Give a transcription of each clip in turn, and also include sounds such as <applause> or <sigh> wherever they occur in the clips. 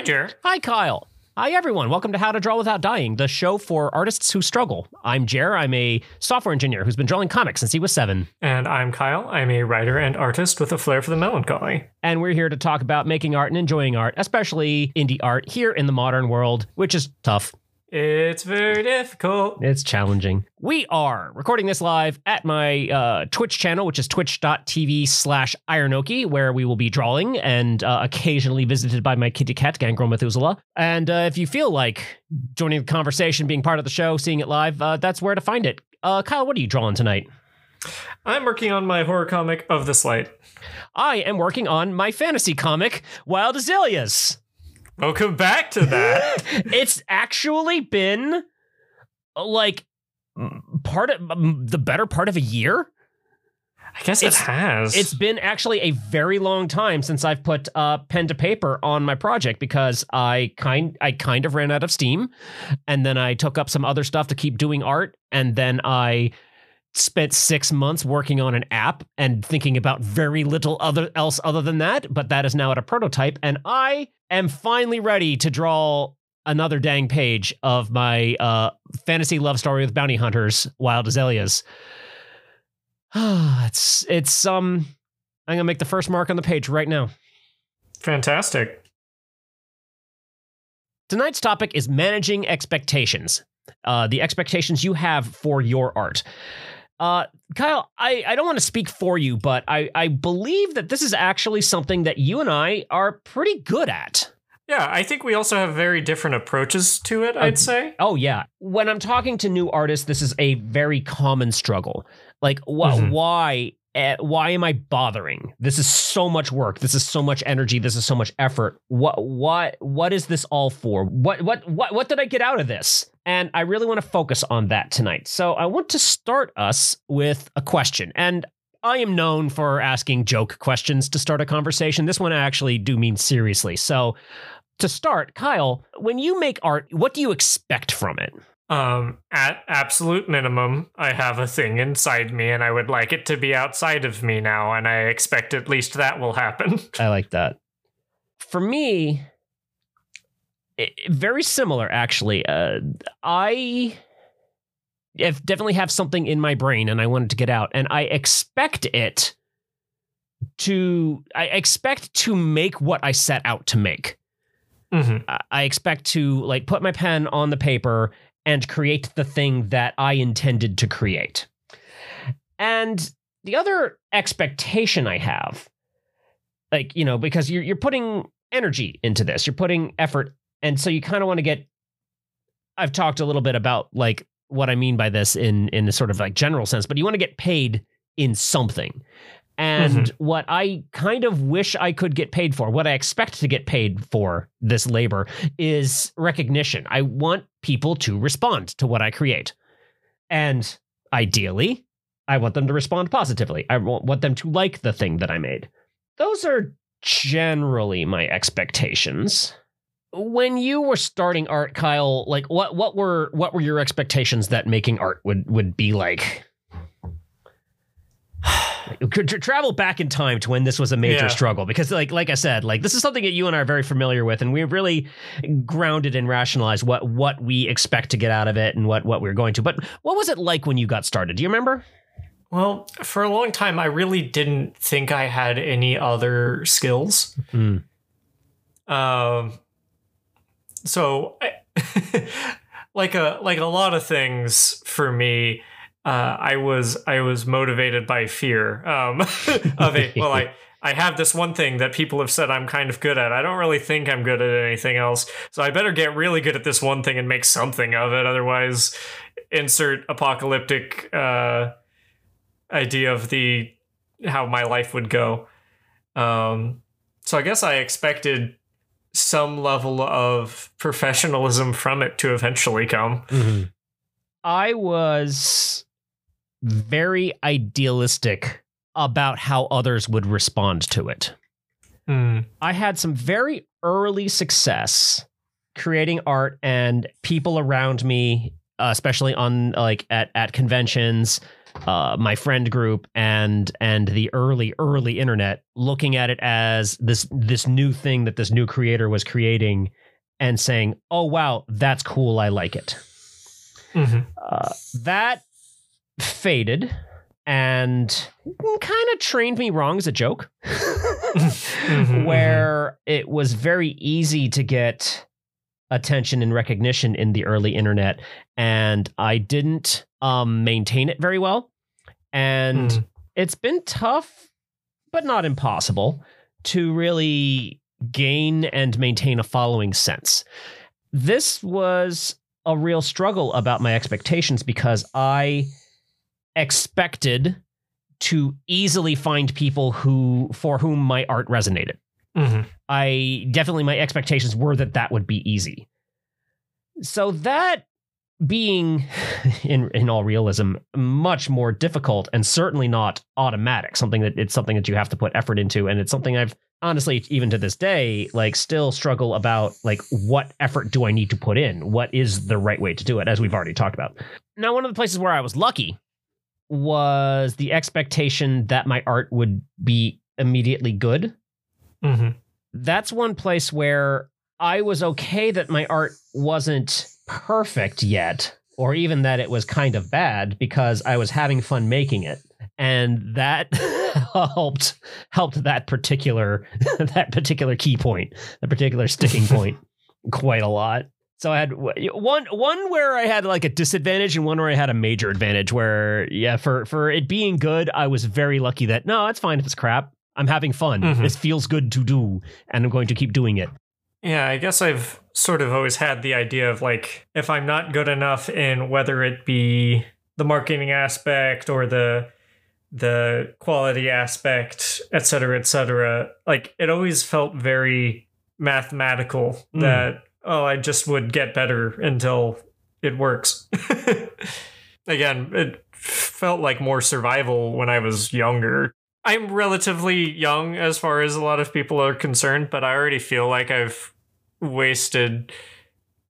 Hi, Jer. Hi, Kyle. Hi, everyone. Welcome to How to Draw Without Dying, the show for artists who struggle. I'm Jer. I'm a software engineer who's been drawing comics since he was seven. And I'm Kyle. I'm a writer and artist with a flair for the melancholy. And we're here to talk about making art and enjoying art, especially indie art here in the modern world, which is tough. It's very difficult. It's challenging. We are recording this live at my uh, Twitch channel, which is twitch.tv slash Ironohki, where we will be drawing and uh, occasionally visited by my kitty cat, Gangrel Methuselah. And uh, if you feel like joining the conversation, being part of the show, seeing it live, uh, that's where to find it. Uh, Kyle, what are you drawing tonight? I'm working on my horror comic of this light. I am working on my fantasy comic, Wild Azaleas. Welcome back to that. <laughs> it's actually been like part of the better part of a year. I guess It's- it has. It's been actually a very long time since I've put uh, pen to paper on my project because I kind I kind of ran out of steam, and then I took up some other stuff to keep doing art, and then I spent six months working on an app and thinking about very little other else other than that. But that is now at a prototype, and I am finally ready to draw another dang page of my uh, fantasy love story with bounty hunters, Wild Azaleas. <sighs> it's it's um I'm gonna make the first mark on the page right now. fantastic. Tonight's topic is managing expectations. Uh, the expectations you have for your art. Uh, Kyle, I, I don't want to speak for you, but I, I believe that this is actually something that you and I are pretty good at. Yeah, I think we also have very different approaches to it, I'd say. Oh yeah. When I'm talking to new artists, this is a very common struggle. Like, wh- Mhm. why? Eh, why am I bothering? This is so much work. This is so much energy. This is so much effort. What? What? What is this all for? What? What? What? What did I get out of this? And I really want to focus on that tonight. So I want to start us with a question. And I am known for asking joke questions to start a conversation. This one I actually do mean seriously. So to start, Kyle, when you make art, what do you expect from it? Um, at absolute minimum, I have a thing inside me and I would like it to be outside of me now, and I expect at least that will happen. <laughs> I like that. For me, i- very similar actually. Uh, I have definitely have something in my brain and I want it to get out, and I expect it to. I expect to make what I set out to make. hmm I- I expect to like put my pen on the paper and create the thing that I intended to create. And the other expectation I have, like, you know, because you're you're putting energy into this, you're putting effort, and so you kind of want to get I've talked a little bit about like what I mean by this in in a sort of like general sense, but you want to get paid in something. And mm-hmm. what I kind of wish I could get paid for, what I expect to get paid for this labor is recognition. I want people to respond to what I create. And ideally, I want them to respond positively. I want want them to like the thing that I made. Those are generally my expectations. When you were starting art, Kyle, like what what were what were your expectations that making art would would be like? <sighs> <sighs> <sighs> Travel back in time to when this was a major Yeah. struggle because like like I said, like this is something that you and I are very familiar with and we've really grounded and rationalized what what we expect to get out of it and what what we're going to. But what was it like when you got started? Do you remember? Well, for a long time, I really didn't think I had any other skills. Mm. Um, so, I, <laughs> like a like a lot of things for me, uh, I was I was motivated by fear um, <laughs> of it. Well, I <laughs> I have this one thing that people have said I'm kind of good at. I don't really think I'm good at anything else, so I better get really good at this one thing and make something of it. Otherwise, insert apocalyptic uh, idea of the how my life would go. Um, so I guess I expected some level of professionalism from it to eventually come. I was very idealistic about how others would respond to it. Hmm. I had some very early success creating art, and people around me especially on like at at conventions, uh, my friend group and and the early early internet, looking at it as this this new thing that this new creator was creating, and saying, "Oh wow, that's cool. I like it." Mhm. Uh, that faded and kind of trained me wrong as a joke. <laughs> Mhm, where it was very easy to get attention and recognition in the early internet and I didn't um maintain it very well and Mm. it's been tough but not impossible to really gain and maintain a following sense. This was a real struggle about my expectations because I expected to easily find people who for whom my art resonated. Mhm. I definitely my expectations were that that would be easy. So that being <sighs> in in all realism much more difficult and certainly not automatic something that it's something that you have to put effort into and it's something I've honestly even to this day like still struggle about like what effort do I need to put in what is the right way to do it as we've already talked about. Now one of the places where I was lucky was the expectation that my art would be immediately good Mhm. that's one place where I was okay that my art wasn't perfect yet, or even that it was kind of bad because I was having fun making it. And that <laughs> helped helped that particular <laughs> that particular key point, that particular sticking point <laughs> quite a lot. So I had one one where I had like a disadvantage and one where I had a major advantage where yeah, for for it being good, I was very lucky that no, it's fine if it's crap. I'm having fun. Mhm. This feels good to do, and I'm going to keep doing it. Yeah, I guess I've sort of always had the idea of like if I'm not good enough in whether it be the marketing aspect or the the quality aspect, et cetera, et cetera, like it always felt very mathematical Mm. that oh, I just would get better until it works. <laughs> Again, it felt like more survival when I was younger. I'm relatively young as far as a lot of people are concerned, but I already feel like I've wasted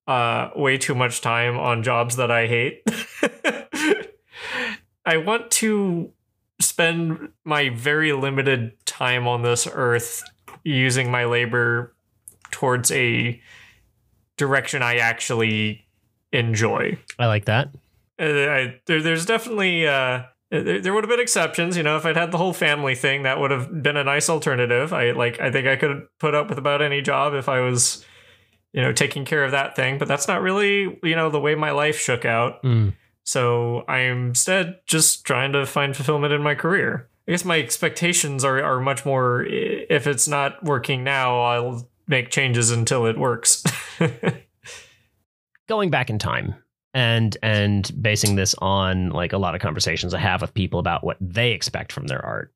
uh, way too much time on jobs that I hate. <laughs> I want to spend my very limited time on this earth using my labor towards a direction I actually enjoy. I like that. Uh, I, there, there's definitely uh, there, there would have been exceptions. You know, if I'd had the whole family thing, that would have been a nice alternative. I like. I think I could put up with about any job if I was, you know, taking care of that thing. But that's not really, you know, the way my life shook out. Mm. So I'm instead just trying to find fulfillment in my career. I guess my expectations are are much more. If it's not working now, I'll make changes until it works. <laughs> <laughs> Going back in time and and basing this on like a lot of conversations I have with people about what they expect from their art.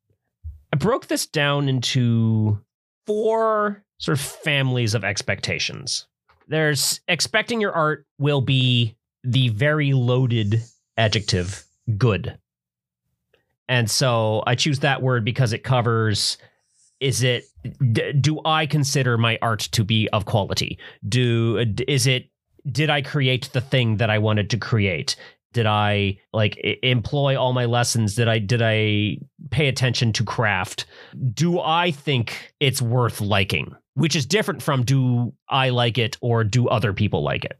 I broke this down into four sort of families of expectations. There's expecting your art will be the very loaded adjective good. And so I choose that word because it covers is it d- do I consider my art to be of quality? Do is it did I create the thing that I wanted to create? Did I like employ all my lessons? Did I did I pay attention to craft? Do I think it's worth liking? Which is different from do I like it or do other people like it?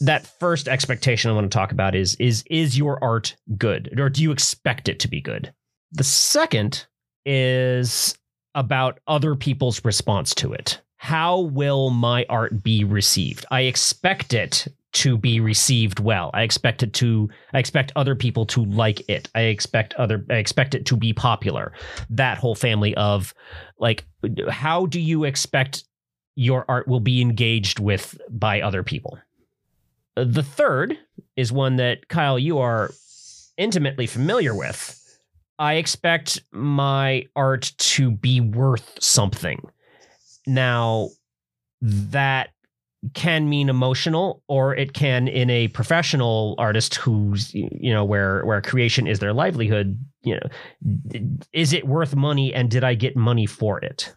That first expectation I want to talk about is is is your art good or do you expect it to be good? The second is about other people's response to it. How will my art be received? I expect it to be received well. I expect it to I expect other people to like it. I expect other I expect it to be popular. That whole family of like how do you expect your art will be engaged with by other people? The third is one that Kyle you are intimately familiar with. I expect my art to be worth something. Now, that can mean emotional, or it can, in a professional artist who's you know where where creation is their livelihood. You know, is it worth money, and did I get money for it?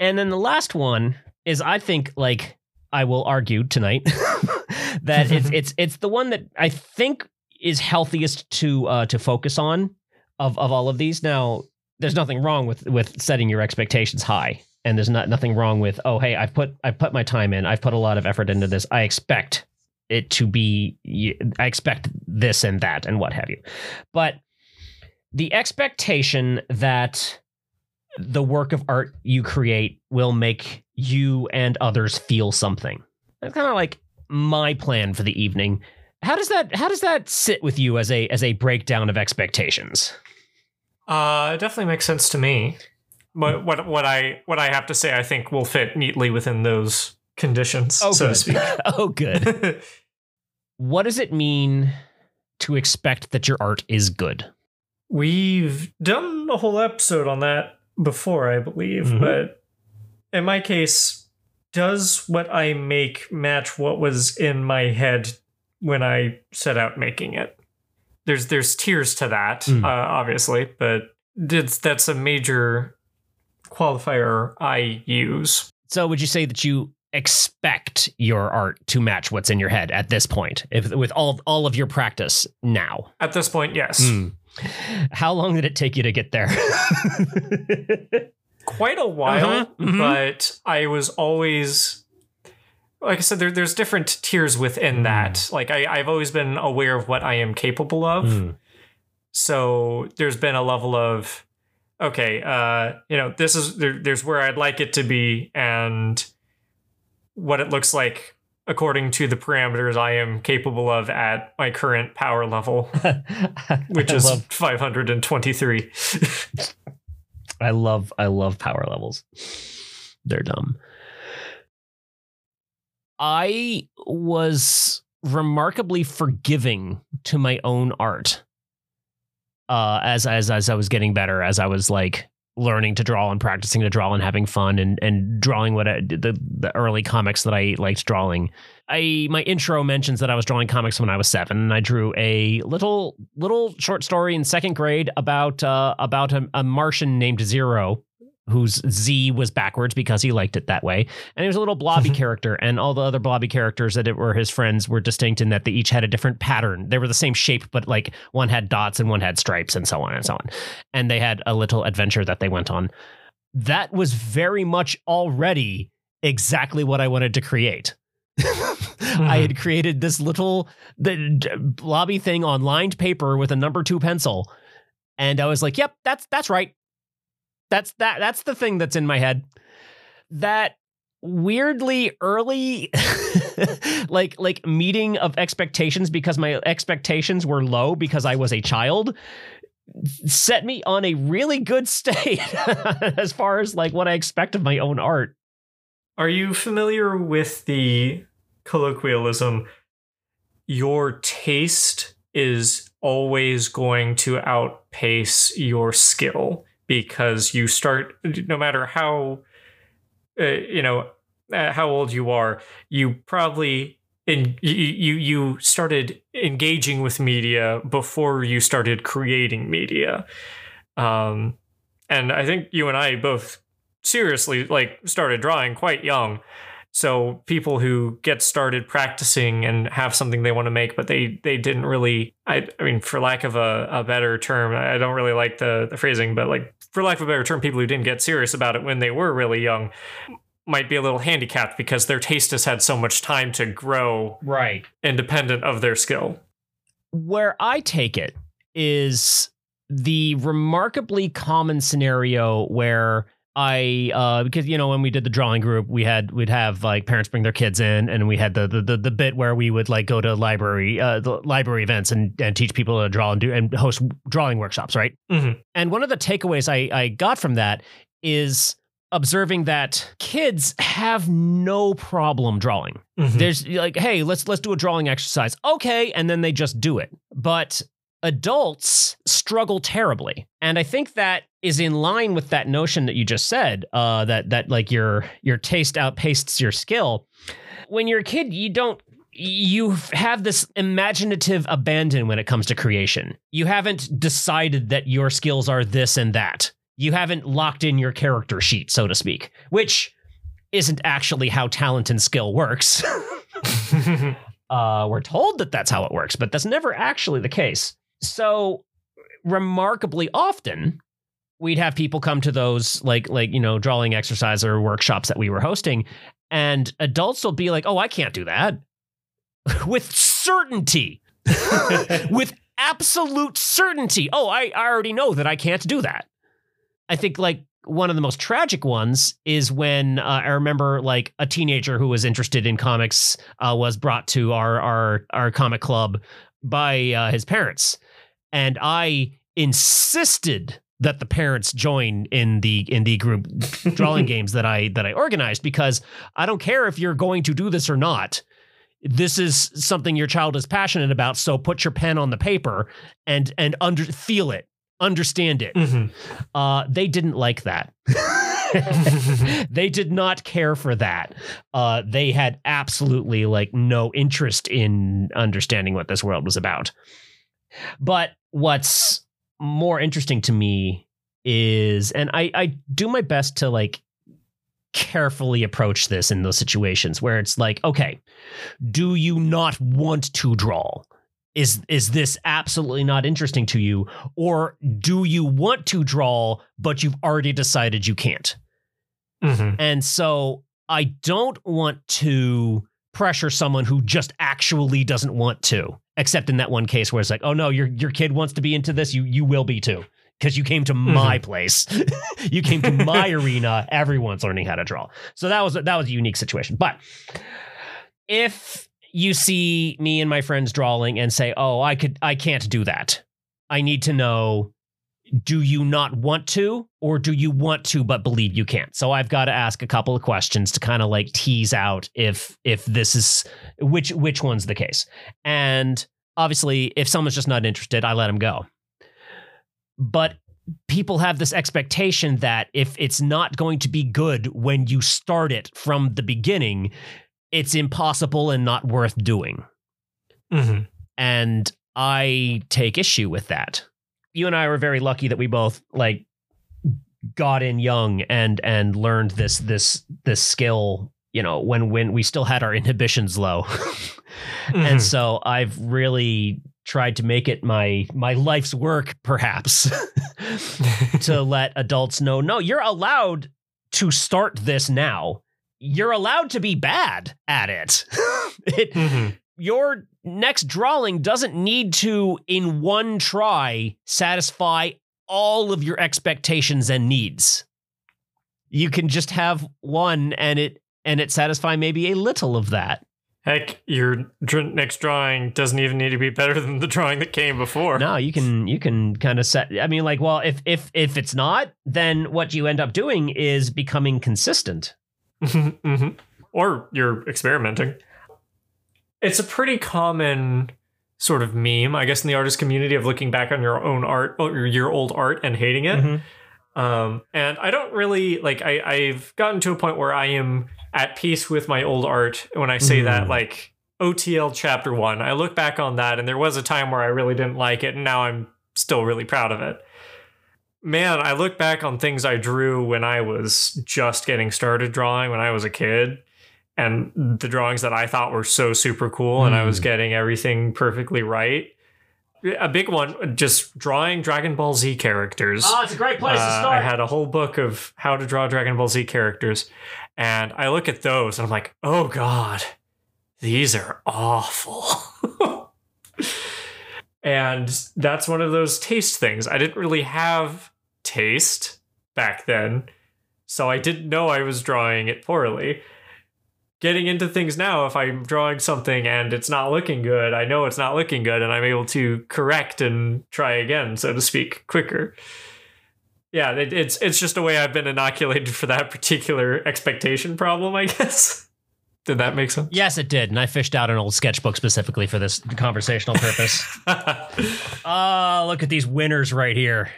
And then the last one is, I think, like I will argue tonight <laughs> that it's <laughs> it's it's the one that I think is healthiest to uh, to focus on of of all of these. Now, there's nothing wrong with with setting your expectations high, and there's not nothing wrong with oh hey I've put I've put my time in, I've put a lot of effort into this. I expect it to be I expect this and that and what have you, but the expectation that the work of art you create will make you and others feel something. That's kind of like my plan for the evening. How does that how does that sit with you as a as a breakdown of expectations? Uh, it definitely makes sense to me. What what what I what I have to say, I think will fit neatly within those conditions, Oh, so good. to speak. <laughs> <laughs> oh, good. what does it mean to expect that your art is good? We've done a whole episode on that before, I believe, Mhm. but in my case, does what I make match what was in my head when I set out making it? There's there's tiers to that, Mm. uh, obviously, but it's, that's a major qualifier I use. So, would you say that you expect your art to match what's in your head at this point, if with all all of your practice now? At this point, yes. Hmm. How long did it take you to get there? <laughs> quite a while, Uh-huh, mhm. but I was always like I said, there, there's different tiers within Mm. that. Like I, I've always been aware of what I am capable of. Hmm. So there's been a level of okay, uh, you know, this is there, there's where I'd like it to be and what it looks like according to the parameters I am capable of at my current power level, <laughs> which is love, 523. <laughs> I love I love power levels. They're dumb. I was remarkably forgiving to my own art. Uh as as as I was getting better, as I was like learning to draw and practicing to draw and having fun and and drawing what I, the the early comics that I liked drawing. I my intro mentions that I was drawing comics when I was seven, and I drew a little little short story in second grade about uh, about a, a Martian named Zero, whose Z was backwards because he liked it that way, and he was a little blobby mm-hmm. character, and all the other blobby characters that it were his friends were distinct in that they each had a different pattern. They were the same shape, but like one had dots and one had stripes, and so on and so on, and they had a little adventure that they went on. That was very much already exactly what I wanted to create. <laughs> I hmm. had created this little the d- blobby thing on lined paper with a number two pencil, and I was like, "Yep, that's that's right. That's that that's the thing that's in my head." That weirdly early, <laughs> like like meeting of expectations because my expectations were low because I was a child set me on a really good state <laughs> as far as like what I expect of my own art. Are you familiar with the colloquialism? Your taste is always going to outpace your skill because you start, no matter how, uh, you know, uh, how old you are, you probably in you, you started engaging with media before you started creating media. Um and i think you and i both seriously like started drawing quite young so people who get started practicing and have something they want to make but they they didn't really i, I mean for lack of a, a better term i don't really like the, the phrasing but like for lack of a better term people who didn't get serious about it when they were really young might be a little handicapped because their taste has had so much time to grow Right. independent of their skill Where I take it is the remarkably common scenario where I uh because you know when we did the drawing group we had we'd have like parents bring their kids in and we had the the the, the bit where we would like go to library uh the library events and and teach people to draw and do and host drawing workshops right? Mhm. and one of the takeaways I I got from that is observing that kids have no problem drawing. Mhm. there's like hey let's let's do a drawing exercise. Okay and then they just do it. But adults struggle terribly. And i think that is in line with that notion that you just said uh that that like your your taste outpaces your skill when you're a kid you don't you have this imaginative abandon when it comes to creation you haven't decided that your skills are this and that you haven't locked in your character sheet so to speak which isn't actually how talent and skill works. <laughs> uh, we're told that that's how it works, but that's never actually the case. So, remarkably often, we'd have people come to those like like you know drawing exercise or workshops that we were hosting, and adults will be like, "Oh, I can't do that," <laughs> with certainty, <laughs> with absolute certainty. Oh, I, I already know that I can't do that. I think like one of the most tragic ones is when uh, I remember like a teenager who was interested in comics uh, was brought to our our our comic club by uh, his parents, and I insisted that the parents join in the in the group <laughs> drawing games that I that I organized because I don't care if you're going to do this or not. This is something your child is passionate about, so put your pen on the paper and and under feel it understand it. Mhm. Uh, they didn't like that. <laughs> they did not care for that. Uh, they had absolutely like no interest in understanding what this world was about. But what's more interesting to me is, and I, I do my best to like carefully approach this in those situations where it's like, okay, do you not want to draw? Is is this absolutely not interesting to you, or do you want to draw but you've already decided you can't? Mhm. And so I don't want to pressure someone who just actually doesn't want to, except in that one case where it's like, oh no, your your kid wants to be into this, you you will be too. Because mm-hmm. <laughs> you came to my place, you came to my arena. Everyone's learning how to draw, so that was that was a unique situation. But if you see me and my friends drawing and say, "Oh, I could, I can't do that," I need to know do you not want to or do you want to but believe you can't so i've got to ask a couple of questions to kind of like tease out if if this is which which one's the case and obviously if someone's just not interested i let them go but people have this expectation that if it's not going to be good when you start it from the beginning it's impossible and not worth doing Mhm. and I take issue with that. You and I were very lucky that we both like got in young and and learned this this this skill, you know, when when we still had our inhibitions low. <laughs> and Mhm. so I've really tried to make it my my life's work perhaps <laughs> to let adults know no, you're allowed to start this now. You're allowed to be bad at it. <laughs> it Mhm. your next drawing doesn't need to in one try satisfy all of your expectations and needs you can just have one and it and it satisfy maybe a little of that Heck, your dr- next drawing doesn't even need to be better than the drawing that came before. no you can you can kind of set i mean like well if if if it's not then what you end up doing is becoming consistent <laughs> Mhm, mhm. Or you're experimenting. It's a pretty common sort of meme, I guess, in the artist community of looking back on your own art or your old art and hating it. Mm-hmm. Um, and I don't really like. I, I've gotten to a point where I am at peace with my old art. When I say that, Mm. like OTL chapter one, I look back on that, and there was a time where I really didn't like it, and now I'm still really proud of it. Man, I look back on things I drew when I was just getting started drawing when I was a kid, and the drawings that I thought were so super cool, and I was Mm. getting everything perfectly right. A big one, just drawing Dragon Ball Z characters. oh it's a great place to Uh, start I had a whole book of how to draw Dragon Ball Z characters, and I look at those and I'm like, oh god, these are awful. <laughs> and that's one of those taste things. I didn't really have taste back then, so I didn't know I was drawing it poorly. Getting into things now, if I'm drawing something and it's not looking good, I know it's not looking good, and I'm able to correct and try again, so to speak, quicker yeah, it, it's it's just a way I've been inoculated for that <laughs> particular expectation problem, I guess. <laughs> Did that make sense? yes it did and i fished out an old sketchbook specifically for this conversational purpose Oh, <laughs> look at these winners right here.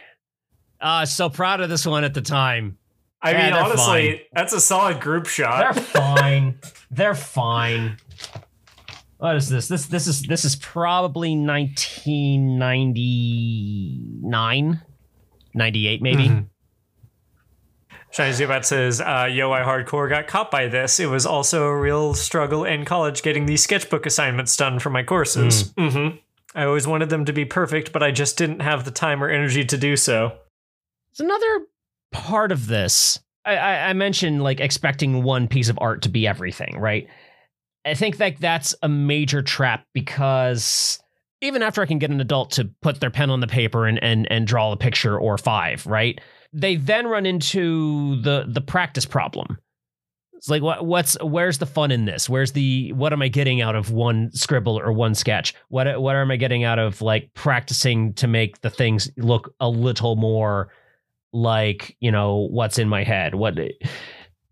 Uh, so proud of this one at the time. I Yeah, mean, honestly, fine. that's a solid group shot. They're fine. They're fine. What is this? This this is this is probably 1999, 98 maybe. Mhm. Shiny Zubat says, uh, Yo, I hardcore got caught by this. It was also a real struggle in college getting these sketchbook assignments done for my courses. Mm-hmm. I always wanted them to be perfect, but I just didn't have the time or energy to do so. It's another part of this. I, I, mentioned like expecting one piece of art to be everything, right? I think like that's a major trap because even after I can get an adult to put their pen on the paper and and and draw a picture or five, right? They then run into the the practice problem. It's like what what's where's the fun in this? Where's the what am I getting out of one scribble or one sketch? What what am I getting out of like practicing to make the things look a little more like, you know, what's in my head? What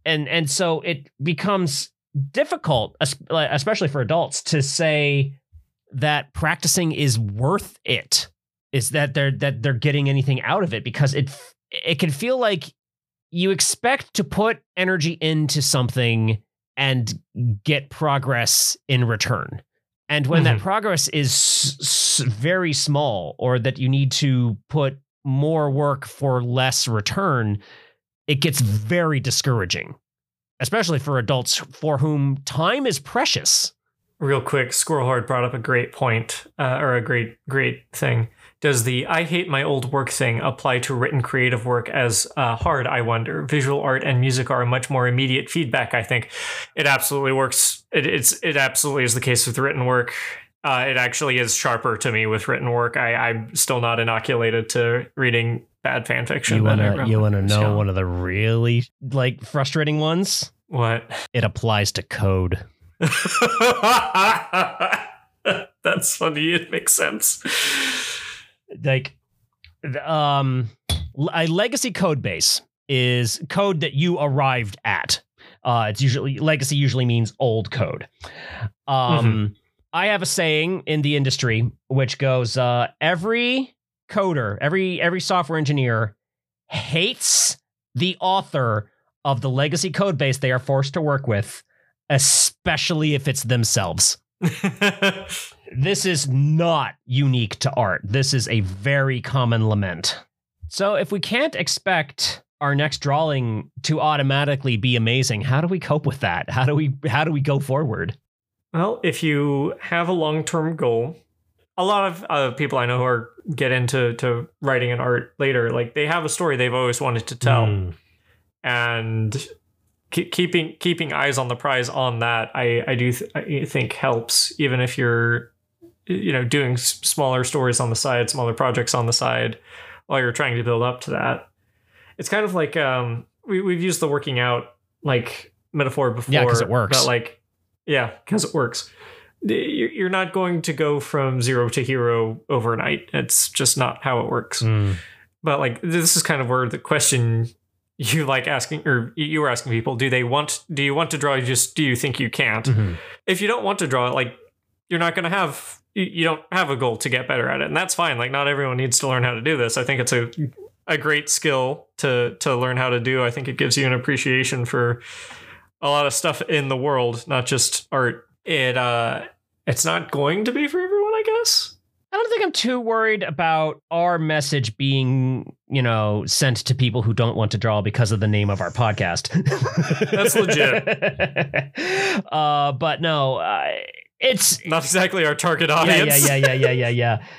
and and so it becomes difficult especially for adults to say that practicing is worth it is that they're that they're getting anything out of it because it it can feel like you expect to put energy into something and get progress in return and when mm-hmm. that progress is s- very small or that you need to put more work for less return it gets very discouraging especially for adults for whom time is precious real quick, Squirrelheart brought up a great point, uh, or a great, great thing. Does the I hate my old work thing apply to written creative work as uh, hard, I wonder? Visual art and music are a much more immediate feedback, I think. It absolutely works. It, it's, it absolutely is the case with written work. Uh, it actually is sharper to me with written work. I, I'm still not inoculated to reading bad fan fiction. You wanna you wanna know one of the really like frustrating ones? What? It applies to code. <laughs> That's funny. It makes sense. Like, um, a legacy code base is code that you arrived at. Uh, it's usually legacy usually means old code. Um, mm-hmm. I have a saying in the industry which goes, uh, every coder, every every software engineer hates the author of the legacy code base they are forced to work with especially if it's themselves. <laughs> this is not unique to art. This is a very common lament. So, if we can't expect our next drawing to automatically be amazing, how do we cope with that? How do we how do we go forward? Well, if you have a long-term goal, a lot of uh, people I know who are get into to writing and art later, like they have a story they've always wanted to tell. Mm. And keeping keeping eyes on the prize on that I I do th- I think helps even if you're you know doing s- smaller stories on the side smaller projects on the side while you're trying to build up to that it's kind of like um we, we've used the working out like metaphor before yeah because it works but like yeah because it works. You're not going to go from zero to hero overnight. It's just not how it works. Mm. but like this is kind of where the question you like asking or you were asking people do they want do you want to draw just do you think you can't? Mm-hmm. if you don't want to draw it like you're not going to have you don't have a goal to get better at it and that's fine. Like not everyone needs to learn how to do this. I think it's a a great skill to to learn how to do. I think it gives you an appreciation for a lot of stuff in the world not just art it uh it's not going to be for everyone i guess I don't think I'm too worried about our message being, you know, sent to people who don't want to draw because of the name of our podcast. <laughs> That's legit. <laughs> uh, but no, uh, it's not exactly our target audience. Yeah, yeah, yeah, yeah, yeah, yeah, yeah. <laughs>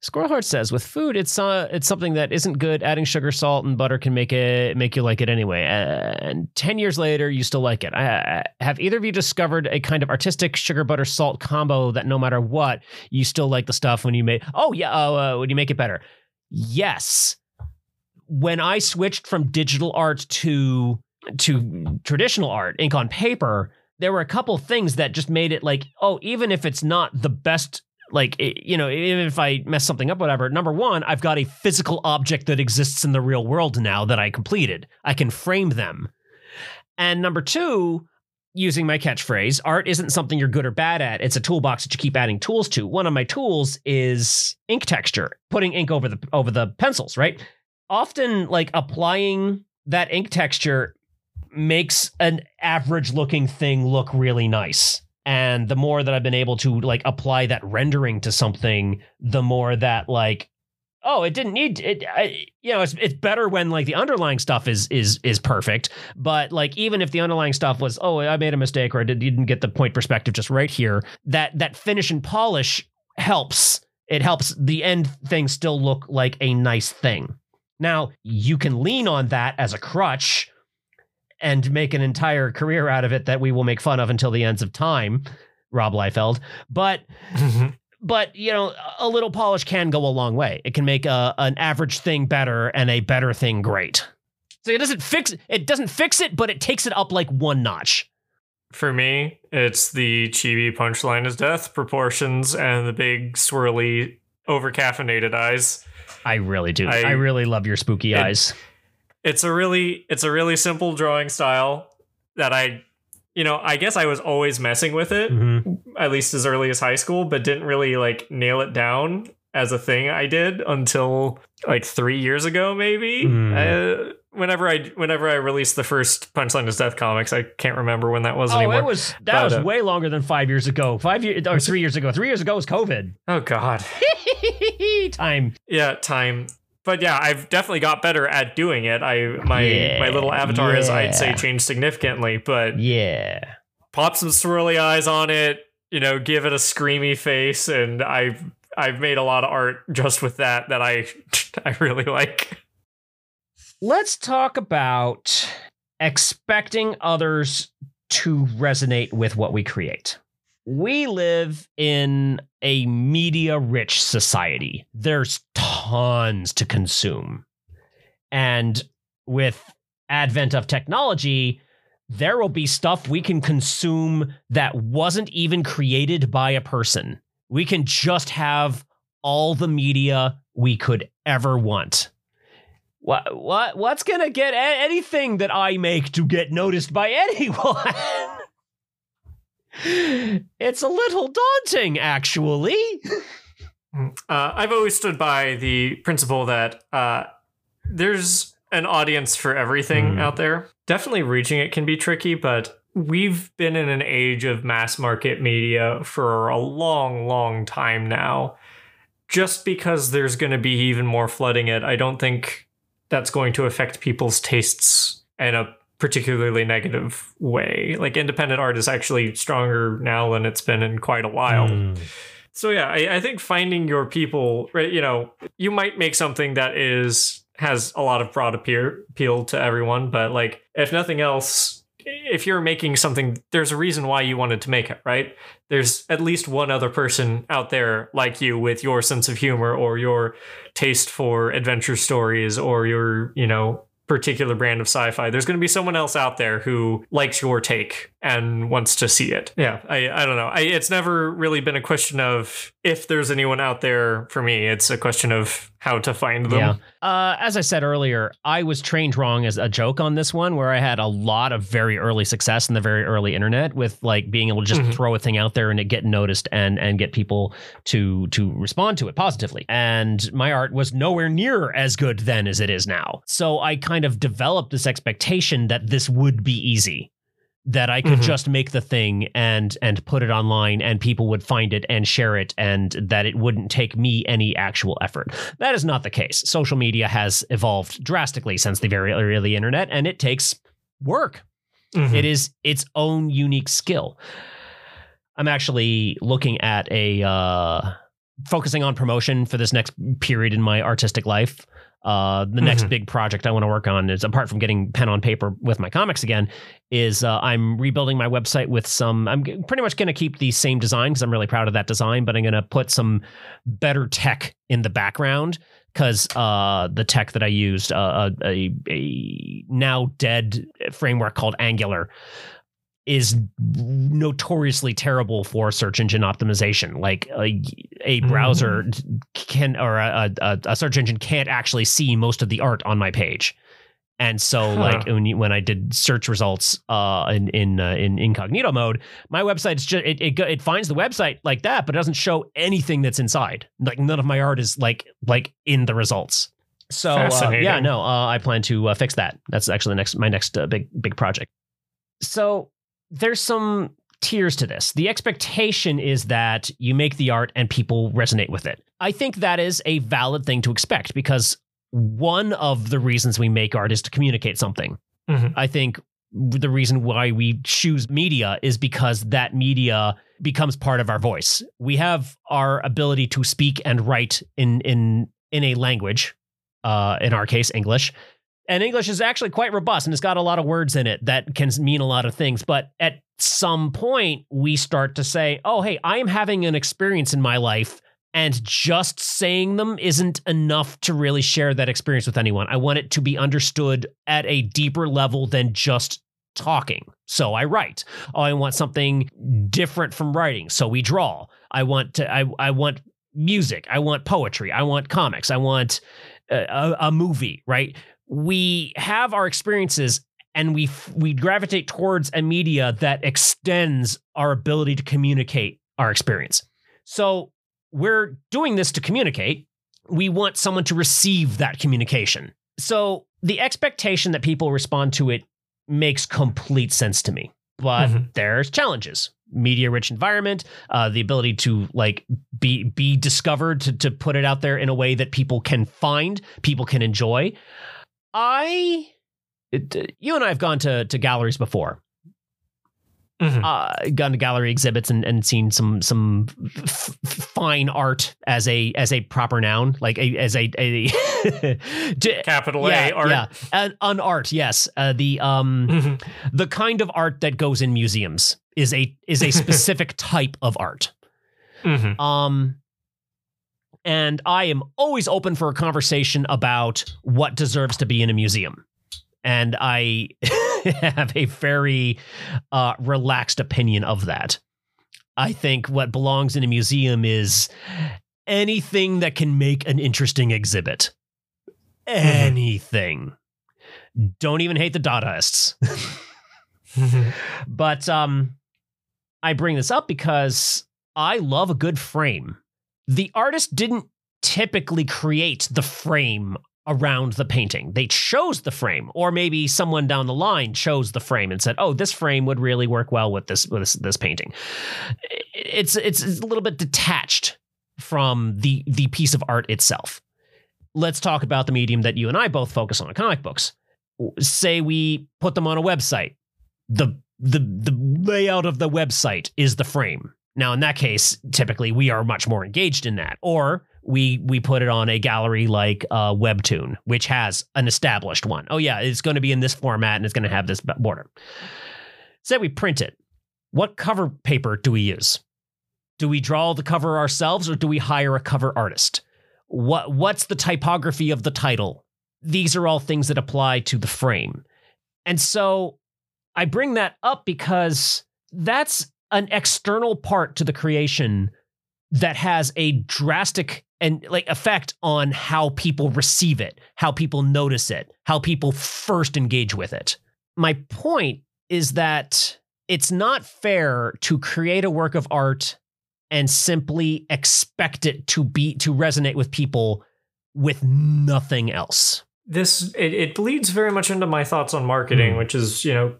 Squirrelheart says, with food, it's uh, it's something that isn't good. Adding sugar, salt, and butter can make it make you like it anyway. And ten years later, you still like it. I, have either of you discovered a kind of artistic sugar, butter, salt combo that no matter what, you still like the stuff when you make? Oh yeah, uh, uh, when you make it better. Yes. When I switched from digital art to to traditional art, ink on paper, there were a couple things that just made it like, oh, even if it's not the best like you know even if i mess something up whatever number one i've got a physical object that exists in the real world now that i completed. I can frame them. And number two using my catchphrase art isn't something you're good or bad at. It's a toolbox that you keep adding tools to. One of my tools is ink texture putting ink over the over the pencils right? Often like applying that ink texture makes an average looking thing look really nice and the more that i've been able to like apply that rendering to something the more that like oh, it didn't need it. I, you know, it's it's better when like the underlying stuff is is is perfect. But like even if the underlying stuff was, oh, I made a mistake or I did, didn't get the point perspective just right here, that that finish and polish helps. It helps the end thing still look like a nice thing. Now you can lean on that as a crutch and make an entire career out of it that we will make fun of until the ends of time. Rob Liefeld, but mm-hmm. but you know a little polish can go a long way. It can make a, an average thing better and a better thing great. So it doesn't fix it doesn't fix it but it takes it up like one notch. For me, it's the chibi punchline is death proportions and the big swirly over caffeinated eyes. i really do. I, I- really love your spooky It- eyes It's a really it's a really simple drawing style that I you know, I guess I was always messing with it Mhm. at least as early as high school, but didn't really like nail it down as a thing I did until like 3 years ago maybe. Mm. Uh, whenever I whenever I released the first Punchline is Death comics, I can't remember when that was oh anymore. it was that But, was uh, way longer than five years ago five years or three years ago three years ago was covid oh god. <laughs> time Yeah, time. But yeah, I've definitely got better at doing it. I my Yeah, my little avatar has I'd say changed significantly, but yeah pop some swirly eyes on it, you know, give it a screamy face, and I've I've made a lot of art just with that that I <laughs> I really like. let's talk about expecting others to resonate with what we create. We live in a media rich society. There's tons to consume. And with advent of technology, there will be stuff we can consume that wasn't even created by a person. We can just have all the media we could ever want. What what what's gonna get a- anything that I make to get noticed by <laughs> anyone? It's a little daunting, actually. <laughs> Uh, I've always stood by the principle that uh, there's an audience for everything Hmm. out there. Definitely reaching it can be tricky, but we've been in an age of mass market media for a long, long time now. Just because there's going to be even more flooding it, I don't think that's going to affect people's tastes in a particularly negative way. Like independent art is actually stronger now than it's been in quite a while. Hmm. So yeah, I, I think finding your people, right? You know, you might make something that is has a lot of broad appeal appeal to everyone, but like if nothing else, if you're making something, there's a reason why you wanted to make it, right? There's at least one other person out there like you with your sense of humor or your taste for adventure stories or your, you know, particular brand of sci-fi. There's going to be someone else out there who likes your take and wants to see it. Yeah, I I don't know. I, it's never really been a question of if there's anyone out there for me. It's a question of how to find them. Yeah. Uh, as I said earlier, I was trained wrong as a joke on this one, where I had a lot of very early success in the very early internet with like being able to just Mhm. throw a thing out there and it get noticed and and get people to to respond to it positively. And my art was nowhere near as good then as it is now. So I kind of developed this expectation that this would be easy. That I could Mhm. just make the thing and and put it online and people would find it and share it and that it wouldn't take me any actual effort. That is not the case. Social media has evolved drastically since the very early internet, and it takes work. Mhm. It is its own unique skill. I'm actually looking at a uh, focusing on promotion for this next period in my artistic life. Uh, the next Mhm. big project I want to work on is apart from getting pen on paper with my comics again, is uh, I'm rebuilding my website with some. I'm pretty much going to keep the same design because I'm really proud of that design, but I'm going to put some better tech in the background because uh, the tech that I used, uh, a, a now dead framework called Angular, is notoriously terrible for search engine optimization. Like a, a browser can or a, a, a search engine can't actually see most of the art on my page. And so, Huh. like when, you, when I did search results uh, in in uh, in incognito mode, my website's just it, it it finds the website like that, but it doesn't show anything that's inside. Like none of my art is like like in the results. So uh, yeah, no, uh, I plan to uh, fix that. That's actually the next my next uh, big big project. So there's some tiers to this. The expectation is that you make the art and people resonate with it. I think that is a valid thing to expect because one of the reasons we make art is to communicate something. Mhm. I think the reason why we choose media is because that media becomes part of our voice. We have our ability to speak and write in in in a language, uh, in our case, English. And English is actually quite robust and it's got a lot of words in it that can mean a lot of things. But at some point, we start to say, oh, hey, I am having an experience in my life. And just saying them isn't enough to really share that experience with anyone. I want it to be understood at a deeper level than just talking. So I write. Oh, I want something different from writing. So we draw. I want to I I want music. I want poetry. I want comics. I want a, a, a movie, right? We have our experiences and we we gravitate towards a media that extends our ability to communicate our experience. So we're doing this to communicate. We want someone to receive that communication. So the expectation that people respond to it makes complete sense to me. But Mhm. there's challenges. Media rich environment, uh, the ability to like be be discovered to, to put it out there in a way that people can find, people can enjoy. I it, you and I have gone to to galleries before Mhm. uh, gone to gallery exhibits and, and seen some some f- f- fine art as a as a proper noun, like a, as a, a <laughs> to- Capital yeah, A art. yeah, an, an art, yes. Uh, the um Mhm. the kind of art that goes in museums is a is a <laughs> specific type of art. Mhm. Um, and I am always open for a conversation about what deserves to be in a museum. And I <laughs> have a very uh, relaxed opinion of that. I think what belongs in a museum is anything that can make an interesting exhibit. Anything. Don't even hate the Dadaists. <laughs> But um, I bring this up because I love a good frame. The artist didn't typically create the frame around the painting. They chose the frame, or maybe someone down the line chose the frame and said, "Oh, this frame would really work well with this with this, this painting." It's, it's it's a little bit detached from the the piece of art itself. Let's talk about the medium that you and I both focus on, comic books. Say we put them on a website the the the layout of the website is the frame. Now, in that case, typically we are much more engaged in that, or we we put it on a gallery like uh, Webtoon, which has an established one. Oh yeah, it's going to be in this format and it's going to have this border. Say we print it. What cover paper do we use? Do we draw the cover ourselves, or do we hire a cover artist? What what's the typography of the title? These are all things that apply to the frame, and so I bring that up because that's an external part to the creation that has a drastic and like effect on how people receive it, how people notice it, how people first engage with it. My point is that it's not fair to create a work of art and simply expect it to be to resonate with people with nothing else. this it, it bleeds very much into my thoughts on marketing Hmm. which is you know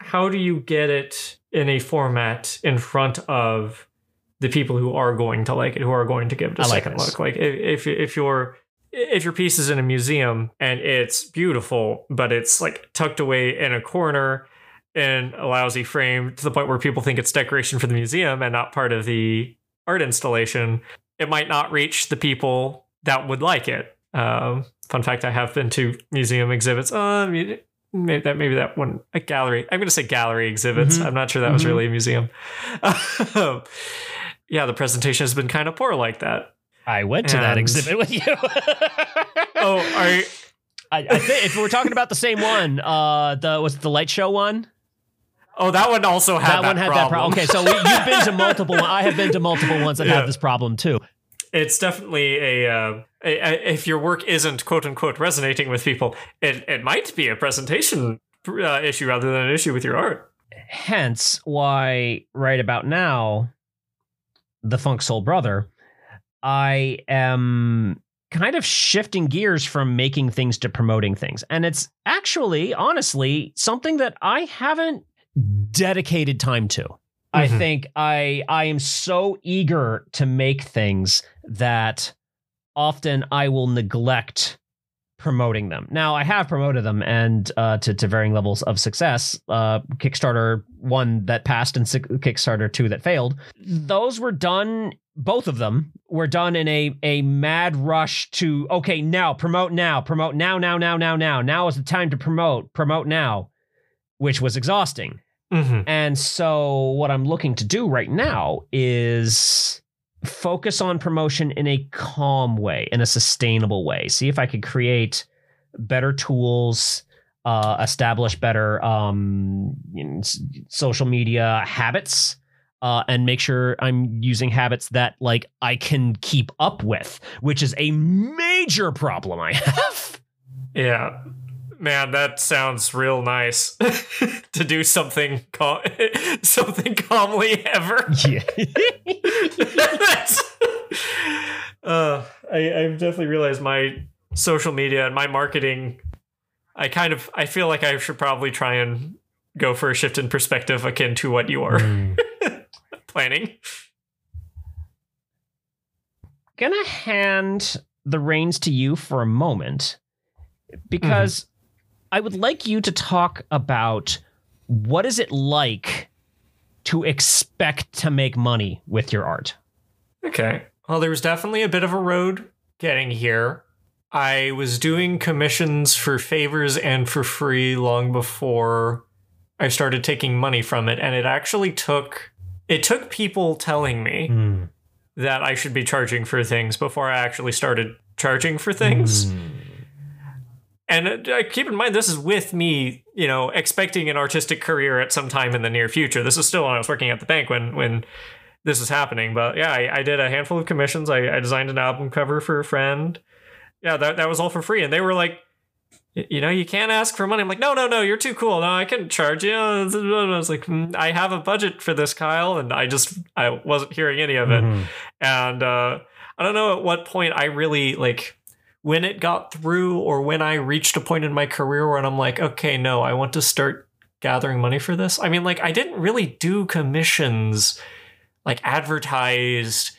how do you get it in a format in front of the people who are going to like it who are going to give it a I second this. look like if, if if your if your piece is in a museum and it's beautiful but it's like tucked away in a corner in a lousy frame to the point where people think it's decoration for the museum and not part of the art installation it might not reach the people that would like it um, fun fact: I have been to museum exhibits. Uh, maybe that maybe that one a gallery. I'm going to say gallery exhibits. Mhm. I'm not sure that was Mhm. really a museum. Um, <laughs> yeah, the presentation has been kind of poor like that. I went to that exhibit with you. <laughs> Oh, are you, I, I think if we're talking about the same one, uh, the was it the light show one? oh that one also had that, that, one had problem. that problem. Okay, so we, you've been to <laughs> multiple. I have been to multiple ones that Yeah. have this problem too. It's definitely a, uh, a, a if your work isn't quote unquote resonating with people, it it might be a presentation uh, issue rather than an issue with your art. Hence, why right about now, the Funk Soul Brother, I am kind of shifting gears from making things to promoting things, and it's actually, honestly, something that I haven't dedicated time to. I Mhm. think I I am so eager to make things that often I will neglect promoting them. Now I have promoted them and uh, to to varying levels of success. Uh, Kickstarter one that passed and Kickstarter two that failed. Those were done. Both of them were done in a a mad rush to okay now promote now promote now now now now now now is the time to promote promote now, which was exhausting. Mhm. And so, what I'm looking to do right now is focus on promotion in a calm way, in a sustainable way. See if I could create better tools, uh, establish better um, you know, social media habits. Uh, and make sure I'm using habits that like I can keep up with, which is a major problem I <laughs> have. Yeah. Man, that sounds real nice <laughs> to do something cal- <laughs> something calmly ever. Yeah. <laughs> Uh, I, I've definitely realized my social media and my marketing. I kind of I feel like I should probably try and go for a shift in perspective akin to what you are planning. gonna hand the reins to you for a moment because I would like you to talk about what is it like to expect to make money with your art. Okay. Well, there was definitely a bit of a road getting here. I was doing commissions for favors and for free long before I started taking money from it, and it actually took it took people telling me hmm. that I should be charging for things before I actually started charging for things. Hmm. And uh, keep in mind, this is with me, you know, expecting an artistic career at some time in the near future. This is still when I was working at the bank when when this was happening. But yeah, I, I did a handful of commissions. I, I designed an album cover for a friend. Yeah, that that was all for free, and they were like, you know, you can't ask for money. I'm like, no, no, no, you're too cool. No, I can charge you. <laughs> I was like, "Mm, I have a budget for this, Kyle, and I just I wasn't hearing any of it and uh, I don't know at what point I really like when it got through or when I reached a point in my career where I'm like, okay, no, I want to start gathering money for this. I mean, like I didn't really do commissions like advertised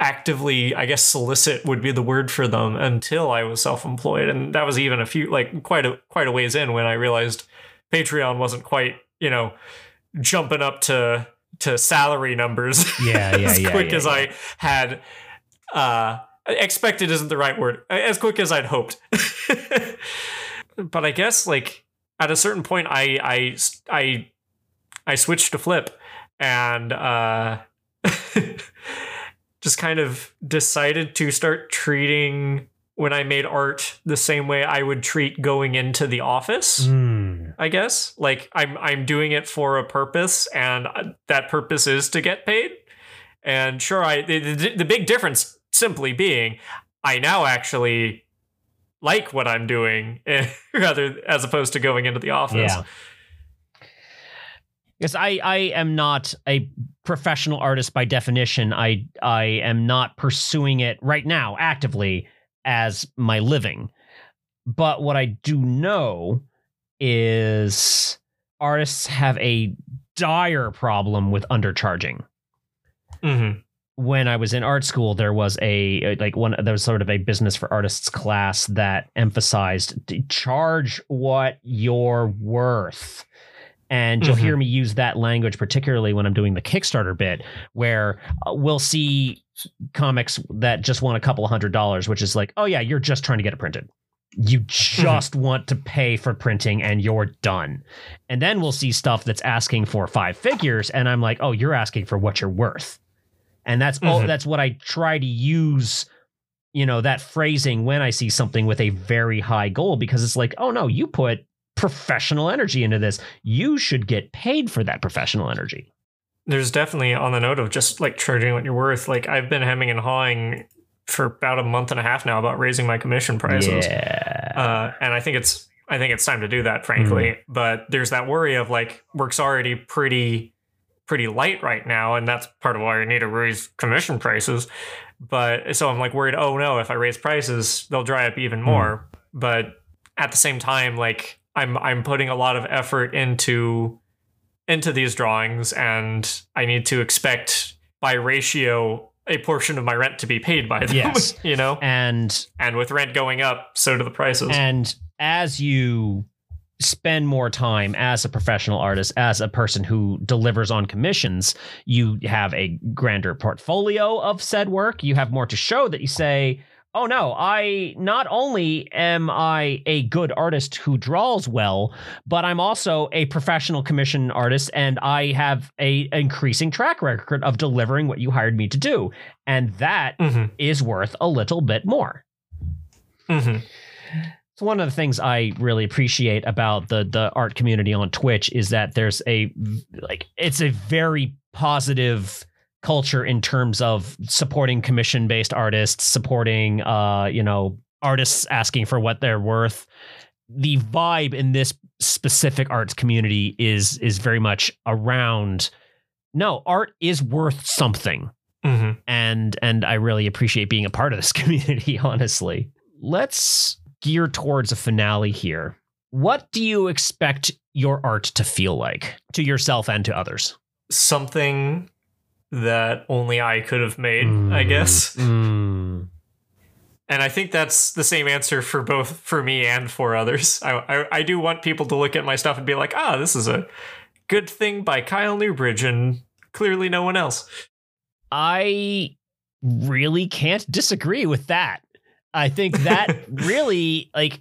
actively i guess solicit would be the word for them until i was self-employed and that was even a few like quite a quite a ways in when i realized patreon wasn't quite you know jumping up to to salary numbers Yeah, yeah, <laughs> as yeah, quick yeah, as. I had uh expected isn't the right word. As quick as I'd hoped. <laughs> but I guess like at a certain point I I I I switched to flip and uh <laughs> just kind of decided to start treating when I made art the same way I would treat going into the office. Mm. I guess. Like I'm I'm doing it for a purpose, and uh, that purpose is to get paid. And sure, I the, the, the big difference simply being, I now actually like what I'm doing, <laughs> rather as opposed to going into the office. Yeah. Because I, I am not a professional artist by definition. I I am not pursuing it right now actively as my living. But what I do know is artists have a dire problem with undercharging. Mhm. When I was in art school, there was a like one there was sort of a business for artists class that emphasized to charge what you're worth. And you'll Mhm. hear me use that language, particularly when I'm doing the Kickstarter bit, where uh, we'll see comics that just want a couple of hundred dollars, which is like, oh yeah, you're just trying to get it printed. You just want to pay for printing and you're done. And then we'll see stuff that's asking for five figures, and I'm like, oh, you're asking for what you're worth. And that's all Mhm. that's what I try to use, you know, that phrasing when I see something with a very high goal, because it's like, oh no, you put professional energy into this. You should get paid for that professional energy. There's definitely on the note of just like charging what you're worth. Like I've been hemming and hawing for about a month and a half now about raising my commission prices. Yeah. uh, and I think it's I think it's time to do that, frankly. Mm-hmm. But there's that worry of like work's already pretty pretty light right now, and that's part of why I need to raise commission prices. But so I'm like worried. Oh no, if I raise prices, they'll dry up Hmm. even more. But at the same time, like I'm I'm putting a lot of effort into into these drawings and I need to expect by ratio a portion of my rent to be paid by them. Yes. <laughs> you know? And And with rent going up, so do the prices. And as you spend more time as a professional artist, as a person who delivers on commissions, you have a grander portfolio of said work. You have more to show that you say, oh no, I not only am I a good artist who draws well, but I'm also a professional commission artist and I have a increasing track record of delivering what you hired me to do. And that Mhm. is worth a little bit more. Mhm. It's one of the things I really appreciate about the the art community on Twitch is that there's a like it's a very positive culture in terms of supporting commission based artists, supporting uh you know artists asking for what they're worth. The vibe in this specific arts community is is very much around no, art is worth something Mhm. and and I really appreciate being a part of this <laughs> community honestly. Let's gear towards a finale here. What do you expect your art to feel like to yourself and to others? Something that only I could have made, I Mm. guess. Mm. And I think that's the same answer for both for me and for others. I, I I do want people to look at my stuff and be like, ah, this is a good thing by Kyle Newbridge and clearly no one else. I really can't disagree with that. I think that <laughs> really like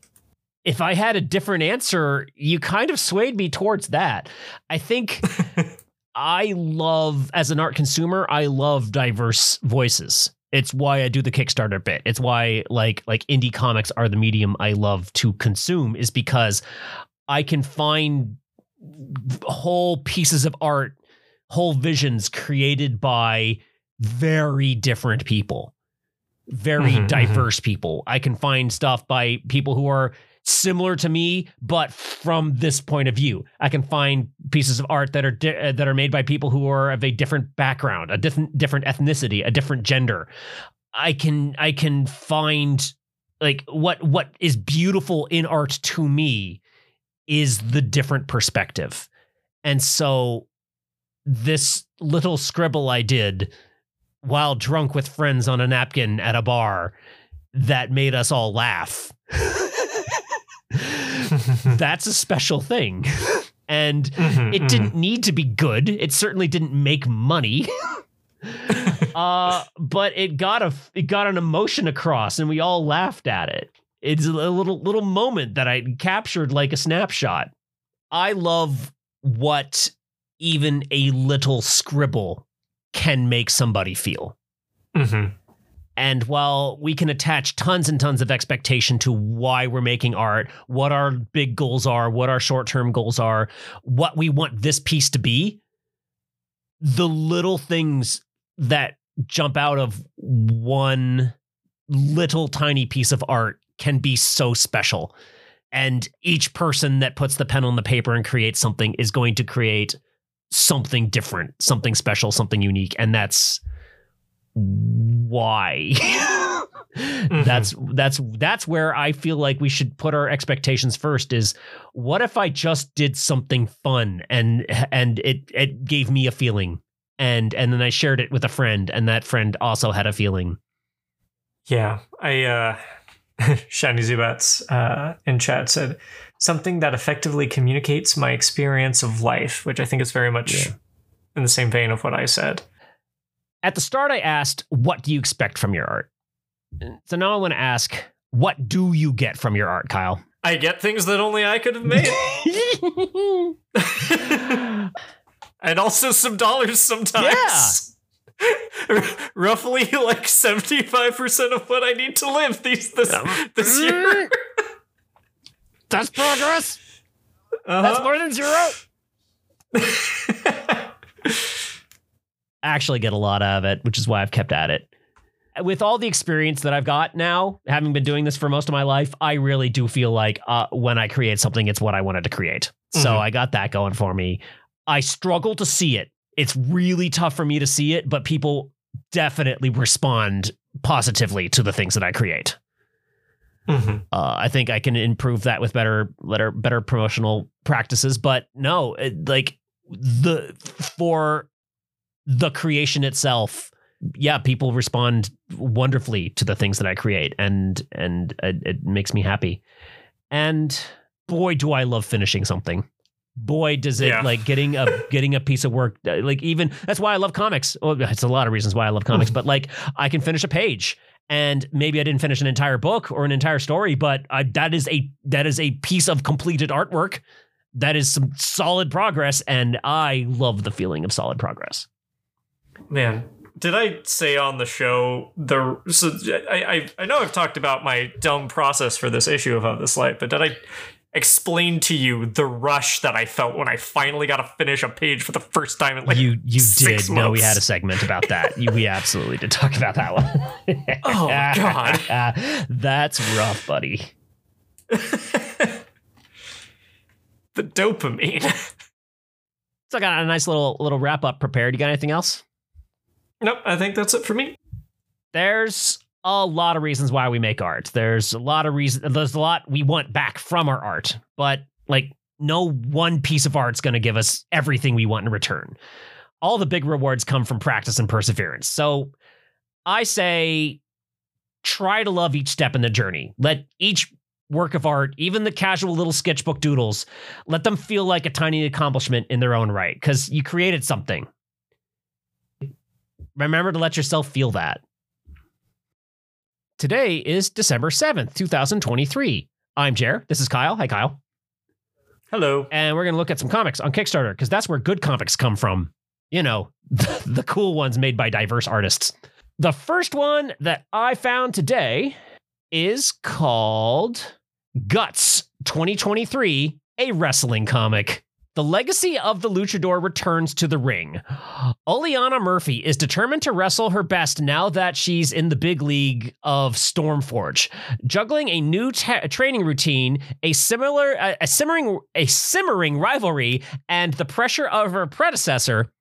if I had a different answer, you kind of swayed me towards that. I think <laughs> I love as an art consumer, I love diverse voices. It's why I do the Kickstarter bit. It's why like like indie comics are the medium I love to consume is because I can find whole pieces of art, whole visions created by very different people. Very Mhm, mhm. diverse people. I can find stuff by people who are similar to me, but from this point of view. I can find pieces of art that are di- uh, that are made by people who are of a different background, a different different ethnicity, a different gender. I can I can find like what what is beautiful in art to me is the different perspective. And so this little scribble I did while drunk with friends on a napkin at a bar that made us all laugh. <laughs> That's a special thing. And Mhm, it mhm. didn't need to be good. It certainly didn't make money. <laughs> uh, but it got a it got an emotion across, and we all laughed at it. It's a little little moment that I captured like a snapshot. I love what even a little scribble can make somebody feel. Mhm. And while we can attach tons and tons of expectation to why we're making art, what our big goals are, what our short term goals are, what we want this piece to be, the little things that jump out of one little tiny piece of art can be so special. And each person that puts the pen on the paper and creates something is going to create something different, something special, something unique. And that's why. <laughs> That's that's that's where i feel like we should put our expectations first is what if i just did something fun and and it it gave me a feeling? And and then i shared it with a friend and that friend also had a feeling. Yeah, I uh <laughs> Shiny Zubats uh in chat said something that effectively communicates my experience of life, which I think is very much Yeah. in the same vein of what I said. at the start i asked what do you expect from your art so now i want to ask what do you get from your art kyle I get things that only I could have made. <laughs> <laughs> and also some dollars sometimes. R- <laughs> Roughly like 75% of what I need to live these this, this year. That's progress Uh-huh. That's more than zero. <laughs> Actually, get a lot out of it, which is why I've kept at it. With all the experience that I've got now, having been doing this for most of my life, I really do feel like uh, when I create something, it's what I wanted to create. So Mhm. I got that going for me. I struggle to see it. It's really tough for me to see it, but people definitely respond positively to the things that I create. Mhm. Uh, I think I can improve that with better, better, better promotional practices. But no, it, like the for the creation itself yeah people respond wonderfully to the things that i create and and it, it makes me happy and boy do i love finishing something boy does it Yeah. like getting a <laughs> getting a piece of work uh, like even that's why i love comics well it's a lot of reasons why i love comics <laughs> but like i can finish a page and maybe i didn't finish an entire book or an entire story but I, that is a that is a piece of completed artwork. That is some solid progress and i love the feeling of solid progress. Man, did I say on the show the so I I, I know I've talked about my dumb process for this issue of Of This Light, but did I explain to you the rush that I felt when I finally got to finish a page for the first time in like you you six did. Know we had a segment about that. You, we absolutely did talk about that one. <laughs> Oh, God. <laughs> that's rough buddy. <laughs> The dopamine. so i got a nice little little wrap up prepared. You got anything else? Nope, I think that's it for me. there's a lot of reasons why we make art. There's a lot of reasons. There's a lot we want back from our art, but like no one piece of art's going to give us everything we want in return. All the big rewards come from practice and perseverance. So I say try to love each step in the journey. Let each work of art, even the casual little sketchbook doodles, let them feel like a tiny accomplishment in their own right because you created something. Remember to let yourself feel that. Today is December 7th, 2023. I'm Jer. This is Kyle. Hi, Kyle. Hello. And we're going to look at some comics on Kickstarter because that's where good comics come from. You know, <laughs> the cool ones made by diverse artists. The first one that I found today is called Guts 2023, a wrestling comic. The legacy of the luchador returns to the ring. <gasps> Oleana Murphy is determined to wrestle her best now that she's in the big league of Stormforge, juggling a new ta- training routine, a similar, a, a simmering, a simmering rivalry, and the pressure of her predecessor.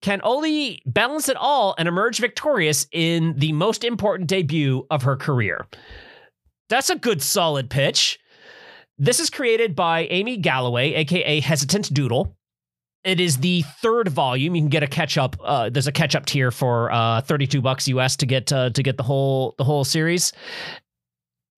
Can Oli balance it all and emerge victorious in the most important debut of her career? That's a good, solid pitch. This is created by Amy Galloway, aka Hesitant Doodle. It is the third volume. You can get a catch up. Uh, there's a catch up tier for uh, 32 bucks US to get uh, to get the whole the whole series.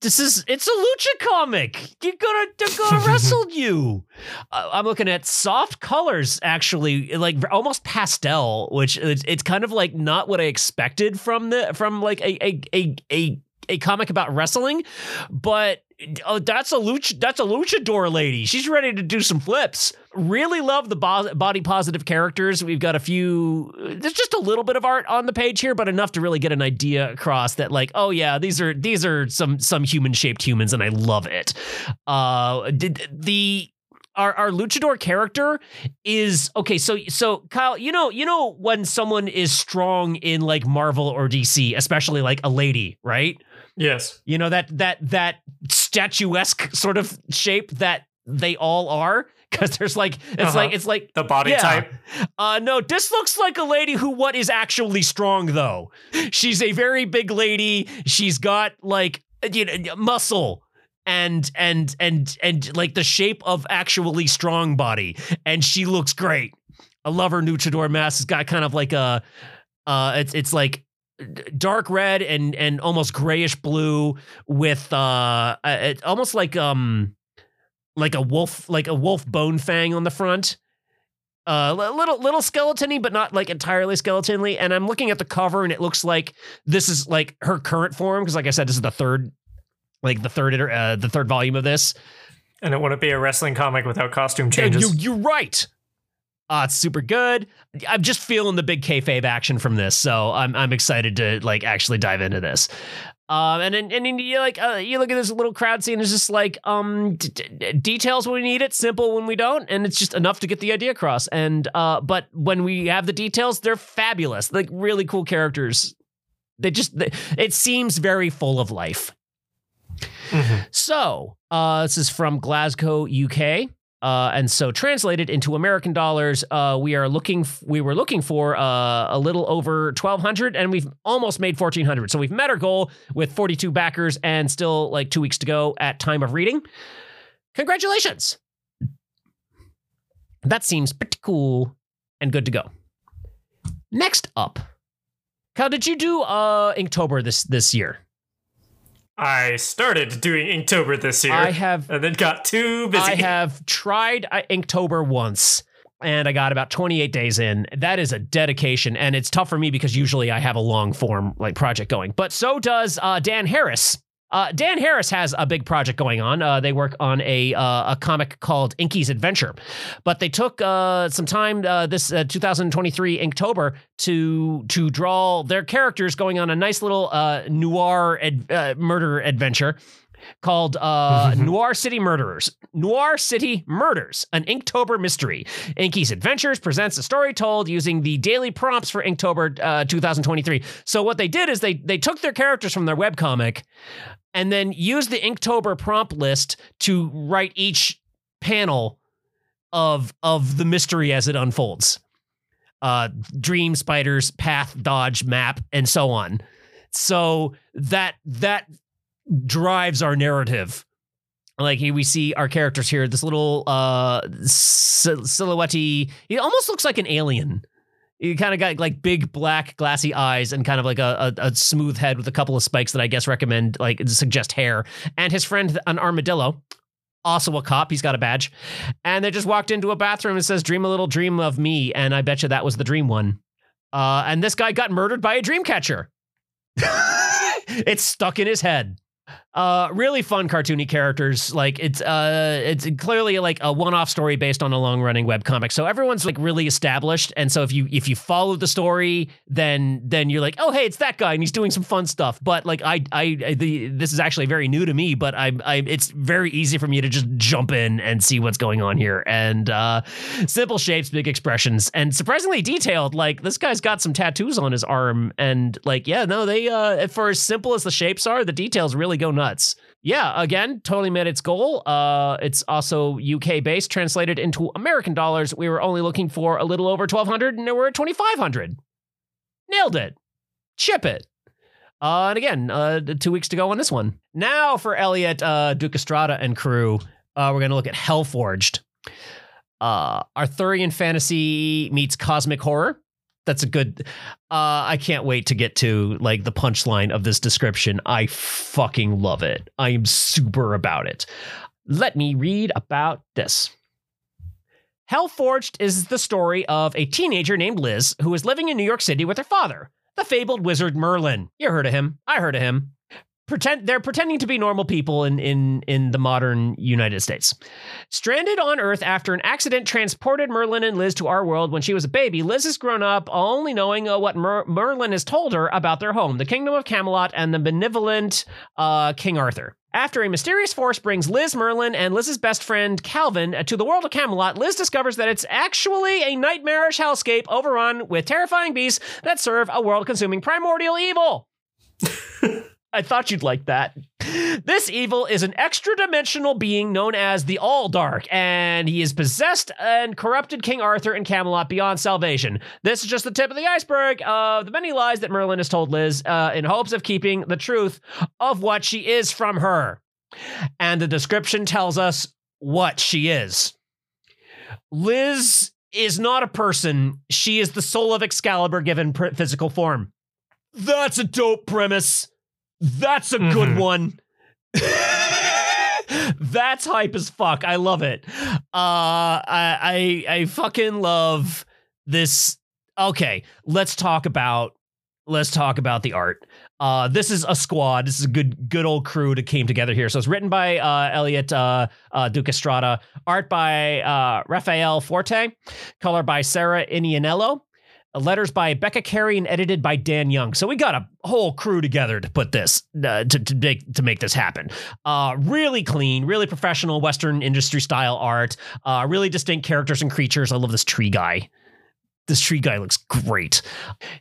This is it's a lucha comic. You're gonna they're gonna <laughs> wrestle you. Uh, I'm looking at soft colors, actually, like almost pastel, which it's, it's kind of like not what I expected from the from like a a a a, a comic about wrestling, but oh, that's a luch that's a luchador lady. She's ready to do some flips. Really love the bo- body positive characters. We've got a few. There's just a little bit of art on the page here, but enough to really get an idea across that, like, oh yeah, these are these are some some human shaped humans, and I love it. Uh, did the our, our luchador character is okay so so kyle you know you know when someone is strong in like marvel or dc especially like a lady right Yes. you know that that that statuesque sort of shape that they all are because there's like it's Uh-huh. like it's like The body Yeah. type. uh no this looks like a lady who what is actually strong though she's a very big lady she's got like you know muscle and and and and like the shape of actually strong body and she looks great i love her luchador mask it's got kind of like a uh it's it's like dark red and and almost grayish blue with uh it almost like um like a wolf like a wolf bone fang on the front uh little little skeletony but not like entirely skeletonly and i'm looking at the cover and it looks like this is like her current form because like i said this is the third like the third uh, the third volume of this And it wouldn't be a wrestling comic without costume changes. you, you're right. Uh, it's super good. I'm just feeling the big kayfabe action from this, so I'm I'm excited to like actually dive into this. Um, and then and you like uh, you look at this little crowd scene. It's just like um d- d- details when we need it, simple when we don't, and it's just enough to get the idea across. And uh, but when we have the details, they're fabulous. Like really cool characters. They just they, it seems very full of life. Mhm. So, uh, this is from Glasgow, UK. Uh, and so translated into American dollars, uh, we are looking. F- we were looking for uh, a little over twelve hundred, and we've almost made fourteen hundred. So we've met our goal with forty-two backers, and still like two weeks to go at time of reading. Congratulations! That seems pretty cool and good to go. Next up, Kyle, did you do uh Inktober this this year? I started doing Inktober this year. I have and then got too busy. I have tried uh, Inktober once and I got about 28 days in. That is a dedication, and it's tough for me because usually I have a long form like project going. But so does uh, Dan Harris. Uh, Dan Harris has a big project going on. Uh, they work on a uh, a comic called Inky's Adventure, but they took uh, some time uh, this 2023 Inktober to to draw their characters going on a nice little noir ad- murder adventure called uh, Noir City Murderers. Noir City Murders, an Inktober mystery. Inky's Adventures presents a story told using the daily prompts for Inktober uh, 2023. So what they did is they they took their characters from their webcomic and then use the Inktober prompt list to write each panel of of the mystery as it unfolds. Uh, dream, spiders, path, dodge, map, and so on. So that that drives our narrative. Like we see our characters here, this little uh silhouette. He almost looks like an alien. He kind of got like big black glassy eyes and kind of like a, a, a, smooth head with a couple of spikes that I guess recommend like suggest hair. And his friend an armadillo, also a cop. He's got a badge. And they just walked into a bathroom and says, "Dream a little dream of me." And I bet you that was the dream one. Uh, and this guy got murdered by a dream catcher. <laughs> it's stuck in his head. Uh, really fun cartoony characters. Like it's uh, it's clearly like a one-off story based on a long-running web comic. So everyone's like really established, and so if you if you follow the story, then then you're like, oh hey, it's that guy, and he's doing some fun stuff. But like I I, the, this is actually very new to me, but I I it's very easy for me to just jump in and see what's going on here. And uh, simple shapes, big expressions, and surprisingly detailed. Like this guy's got some tattoos on his arm, and like yeah, no, they uh, for as simple as the shapes are, the details really go nuts nuts. Yeah, again, totally met its goal. Uh, it's also UK based, translated into American dollars. We were only looking for a little over 1200 and we're at 2500. Nailed it. Chip it. Uh, and again, uh, two weeks to go on this one. Now for Elliott uh, Duque-Estrada and crew, uh, we're going to look at Hellforged. Uh, Arthurian fantasy meets cosmic horror that's a good uh i can't wait to get to like the punchline of this description. I fucking love it. I am super about it. Let me read about this. Hellforged is the story of a teenager named liz who is living in new york city with her father the fabled wizard merlin. You heard of him. I heard of him pretend they're pretending to be normal people in in in the modern United States. Stranded on Earth after an accident transported Merlin and Liz to our world when she was a baby, Liz has grown up only knowing uh, what Mer- Merlin has told her about their home, the Kingdom of Camelot, and the benevolent uh, King Arthur. After a mysterious force brings Liz Merlin and Liz's best friend Calvin to the world of Camelot, Liz discovers that it's actually a nightmarish hellscape overrun with terrifying beasts that serve a world consuming primordial evil. <laughs> I thought you'd like that. This evil is an extra dimensional being known as the All Dark, and he has possessed and corrupted King Arthur and Camelot beyond salvation. This is just the tip of the iceberg of the many lies that Merlin has told Liz uh, in hopes of keeping the truth of what she is from her. And the description tells us what she is. Liz is not a person, she is the soul of Excalibur given physical form. That's a dope premise. That's a good mm-hmm. one. That's hype as fuck. I love it. Uh, I, I I fucking love this. Okay, let's talk about let's talk about the art. Uh, this is a squad. This is a good good old crew that came together here. So it's written by uh, Elliott uh, uh, Duque-Estrada, art by uh, Rafael Forte, color by Sarah Ianiello, letters by Becca Carey and edited by Dan Young. So we got a whole crew together to put this uh, to to make to make this happen. Uh, really clean, really professional Western industry style art. Uh, really distinct characters and creatures. I love this tree guy. This tree guy looks great.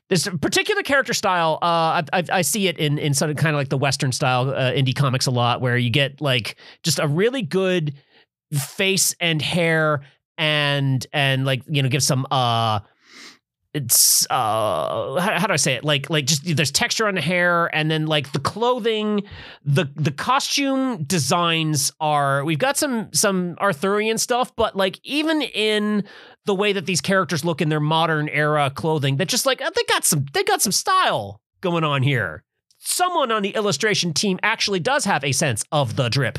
This particular character style, uh, I, I, I, see it in in sort of kind of like the Western style uh, indie comics a lot, where you get like just a really good face and hair and and like you know give some uh it's uh how, how do I say it? Like like just there's texture on the hair and then like the clothing, the the costume designs are we've got some some Arthurian stuff, but like even in the way that these characters look in their modern era clothing, that just like uh, they got some they got some style going on here. Someone on the illustration team actually does have a sense of the drip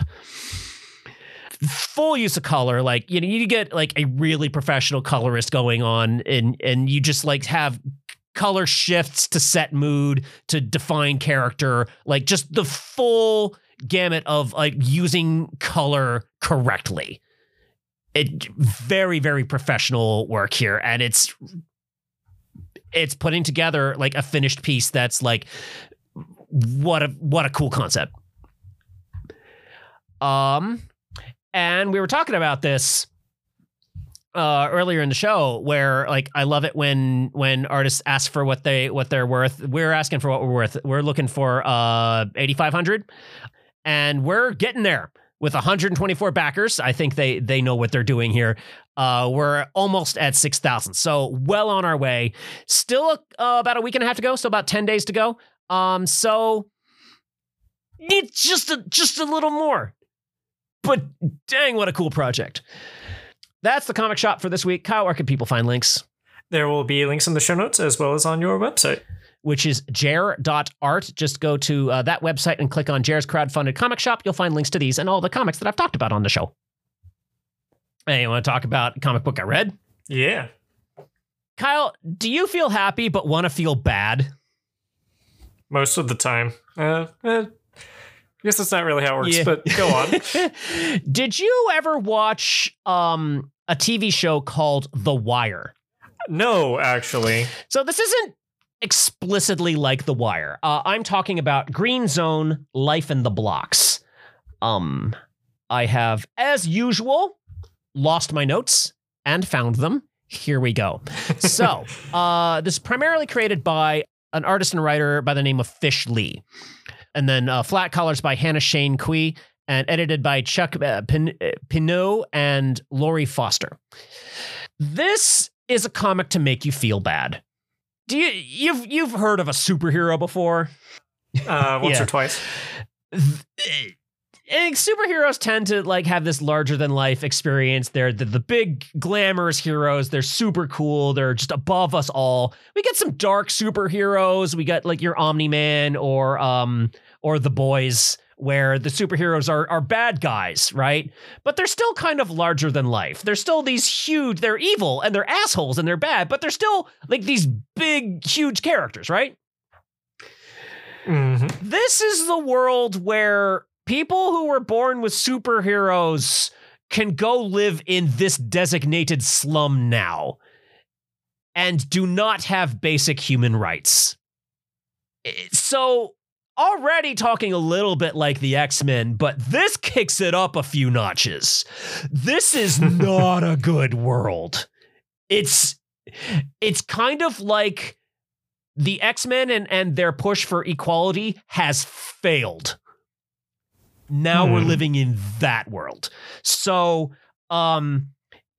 full use of color like you know you get like a really professional colorist going on and and you just like have color shifts to set mood to define character like just the full gamut of like using color correctly. It very very professional work here and it's it's putting together like a finished piece that's like what a what a cool concept. Um and we were talking about this uh, earlier in the show where like I love it when when artists ask for what they what they're worth. We're asking for what we're worth. We're looking for uh 8500 and we're getting there with 124 backers. I think they they know what they're doing here. Uh, we're almost at 6,000. So well on our way. Still uh, about a week and a half to go, so about 10 days to go. Um so need just a just a little more but dang, what a cool project. That's the comic shop for this week. Kyle, where can people find links? There will be links in the show notes as well as on your website. Which is jer.art. Just go to uh, that website and click on Jer's crowdfunded comic shop. You'll find links to these and all the comics that I've talked about on the show. Hey, you want to talk about comic book I read? Yeah. Kyle, do you feel happy but want to feel bad? Most of the time. Uh, uh, I guess that's not really how it works, Yeah. but go on. <laughs> Did you ever watch um, a TV show called The Wire? no, actually. So this isn't explicitly like The Wire. Uh, I'm talking about Greenzone, Life in the Blocks. Um, I have, as usual, lost my notes and found them. Here we go. <laughs> So, uh, this is primarily created by an artist and writer by the name of Fish Lee. And then uh, Flat Collars by Hannah Shayne Cui and edited by Chuck uh, Pin- uh, Pineau and Laurie Foster. This is a comic to make you feel bad. Do you you've you've heard of a superhero before? Uh, once Yeah. or twice. And superheroes tend to like have this larger than life experience. They're the, the big glamorous heroes. They're super cool. They're just above us all. We get some dark superheroes. We got like your Omni Man or um or the boys where the superheroes are are bad guys, right? But they're still kind of larger than life. They're still these huge, they're evil and they're assholes and they're bad, but they're still like these big, huge characters, right? hmm This is the world where people who were born with superheroes can go live in this designated slum now and do not have basic human rights. Eh, So, already talking a little bit like the X Men, but this kicks it up a few notches. This is <laughs> not a good world. It's it's kind of like the X-Men and, and their push for equality has failed. Now we're Hmm. living in that world. So, um,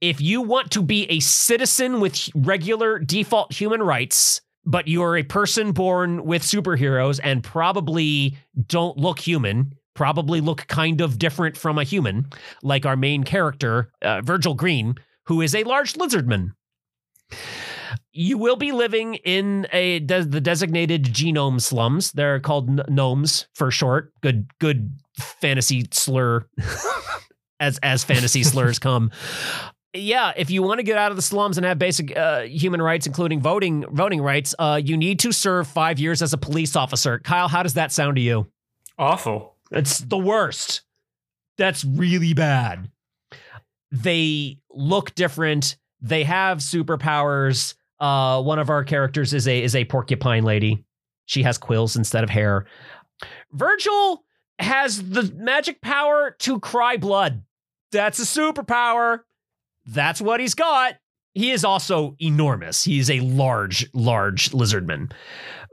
if you want to be a citizen with regular default human rights, but you are a person born with superheroes and probably don't look human, probably look kind of different from a human, like our main character, uh, Virgil Green, who is a large lizardman you will be living in a de- the designated genome slums. They're called n- gnomes for short. Good good fantasy slur <laughs> as as fantasy slurs come. Yeah, if you want to get out of the slums and have basic uh, human rights, including voting voting rights, uh, you need to serve five years as a police officer. Kyle, how does that sound to you? Awful. It's the worst. That's really bad. They look different. They have superpowers. Uh, one of our characters is a is a porcupine lady. She has quills instead of hair. Virgil has the magic power to cry blood. That's a superpower. That's what he's got. He is also enormous. He is a large, large lizardman.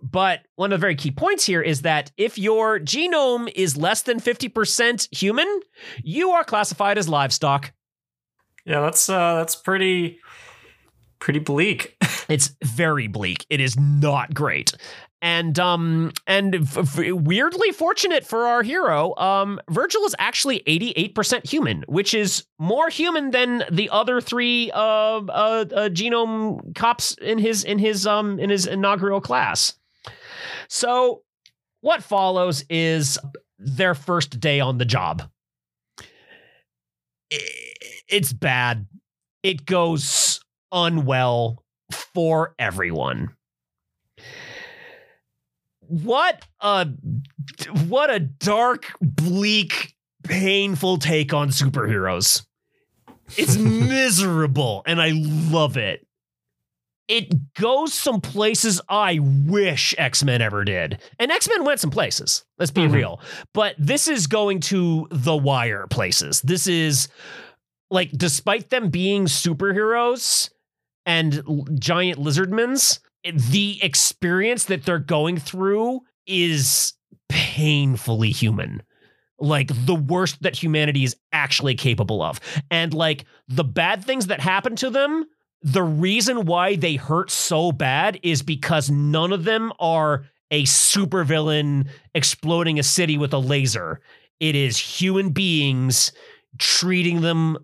But one of the very key points here is that if your genome is less than 50% human, you are classified as livestock. Yeah, that's uh that's pretty pretty bleak. <laughs> It's very bleak. It is not great. And um and f- f- weirdly fortunate for our hero, um Virgil is actually 88% human, which is more human than the other three uh, uh, uh genome cops in his in his um in his inaugural class. So what follows is their first day on the job. It's bad. It goes unwell for everyone. What a what a dark, bleak, painful take on superheroes. It's <laughs> miserable and I love it. It goes some places I wish X-Men ever did. And X-Men went some places. Let's be Mhm. real. But this is going to the wire places. This is like despite them being superheroes and giant lizardmans, the experience that they're going through is painfully human. Like the worst that humanity is actually capable of. And like the bad things that happen to them, the reason why they hurt so bad is because none of them are a supervillain exploding a city with a laser. It is human beings treating them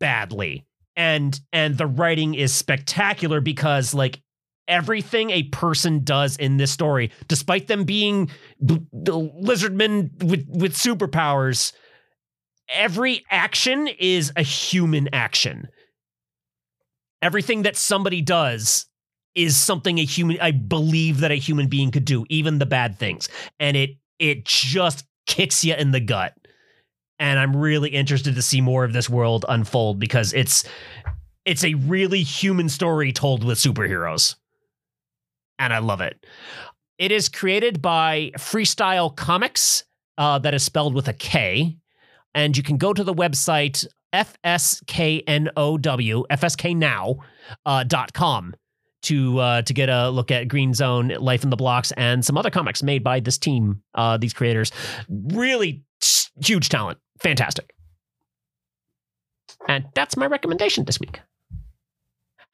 badly. And and the writing is spectacular because like everything a person does in this story, despite them being b- lizardmen with with superpowers, every action is a human action. Everything that somebody does is something a human I believe that a human being could do, even the bad things. And it it just kicks you in the gut. And I'm really interested to see more of this world unfold because it's it's a really human story told with superheroes. And I love it. It is created by Freestyle Komics, uh, that is spelled with a K. And you can go to the website FSKNOW, FSKNow, uh, to uh, to get a look at Greenzone, Life in the Blocks, and some other comics made by this team, uh, these creators. Really huge talent. Fantastic. And that's my recommendation this week.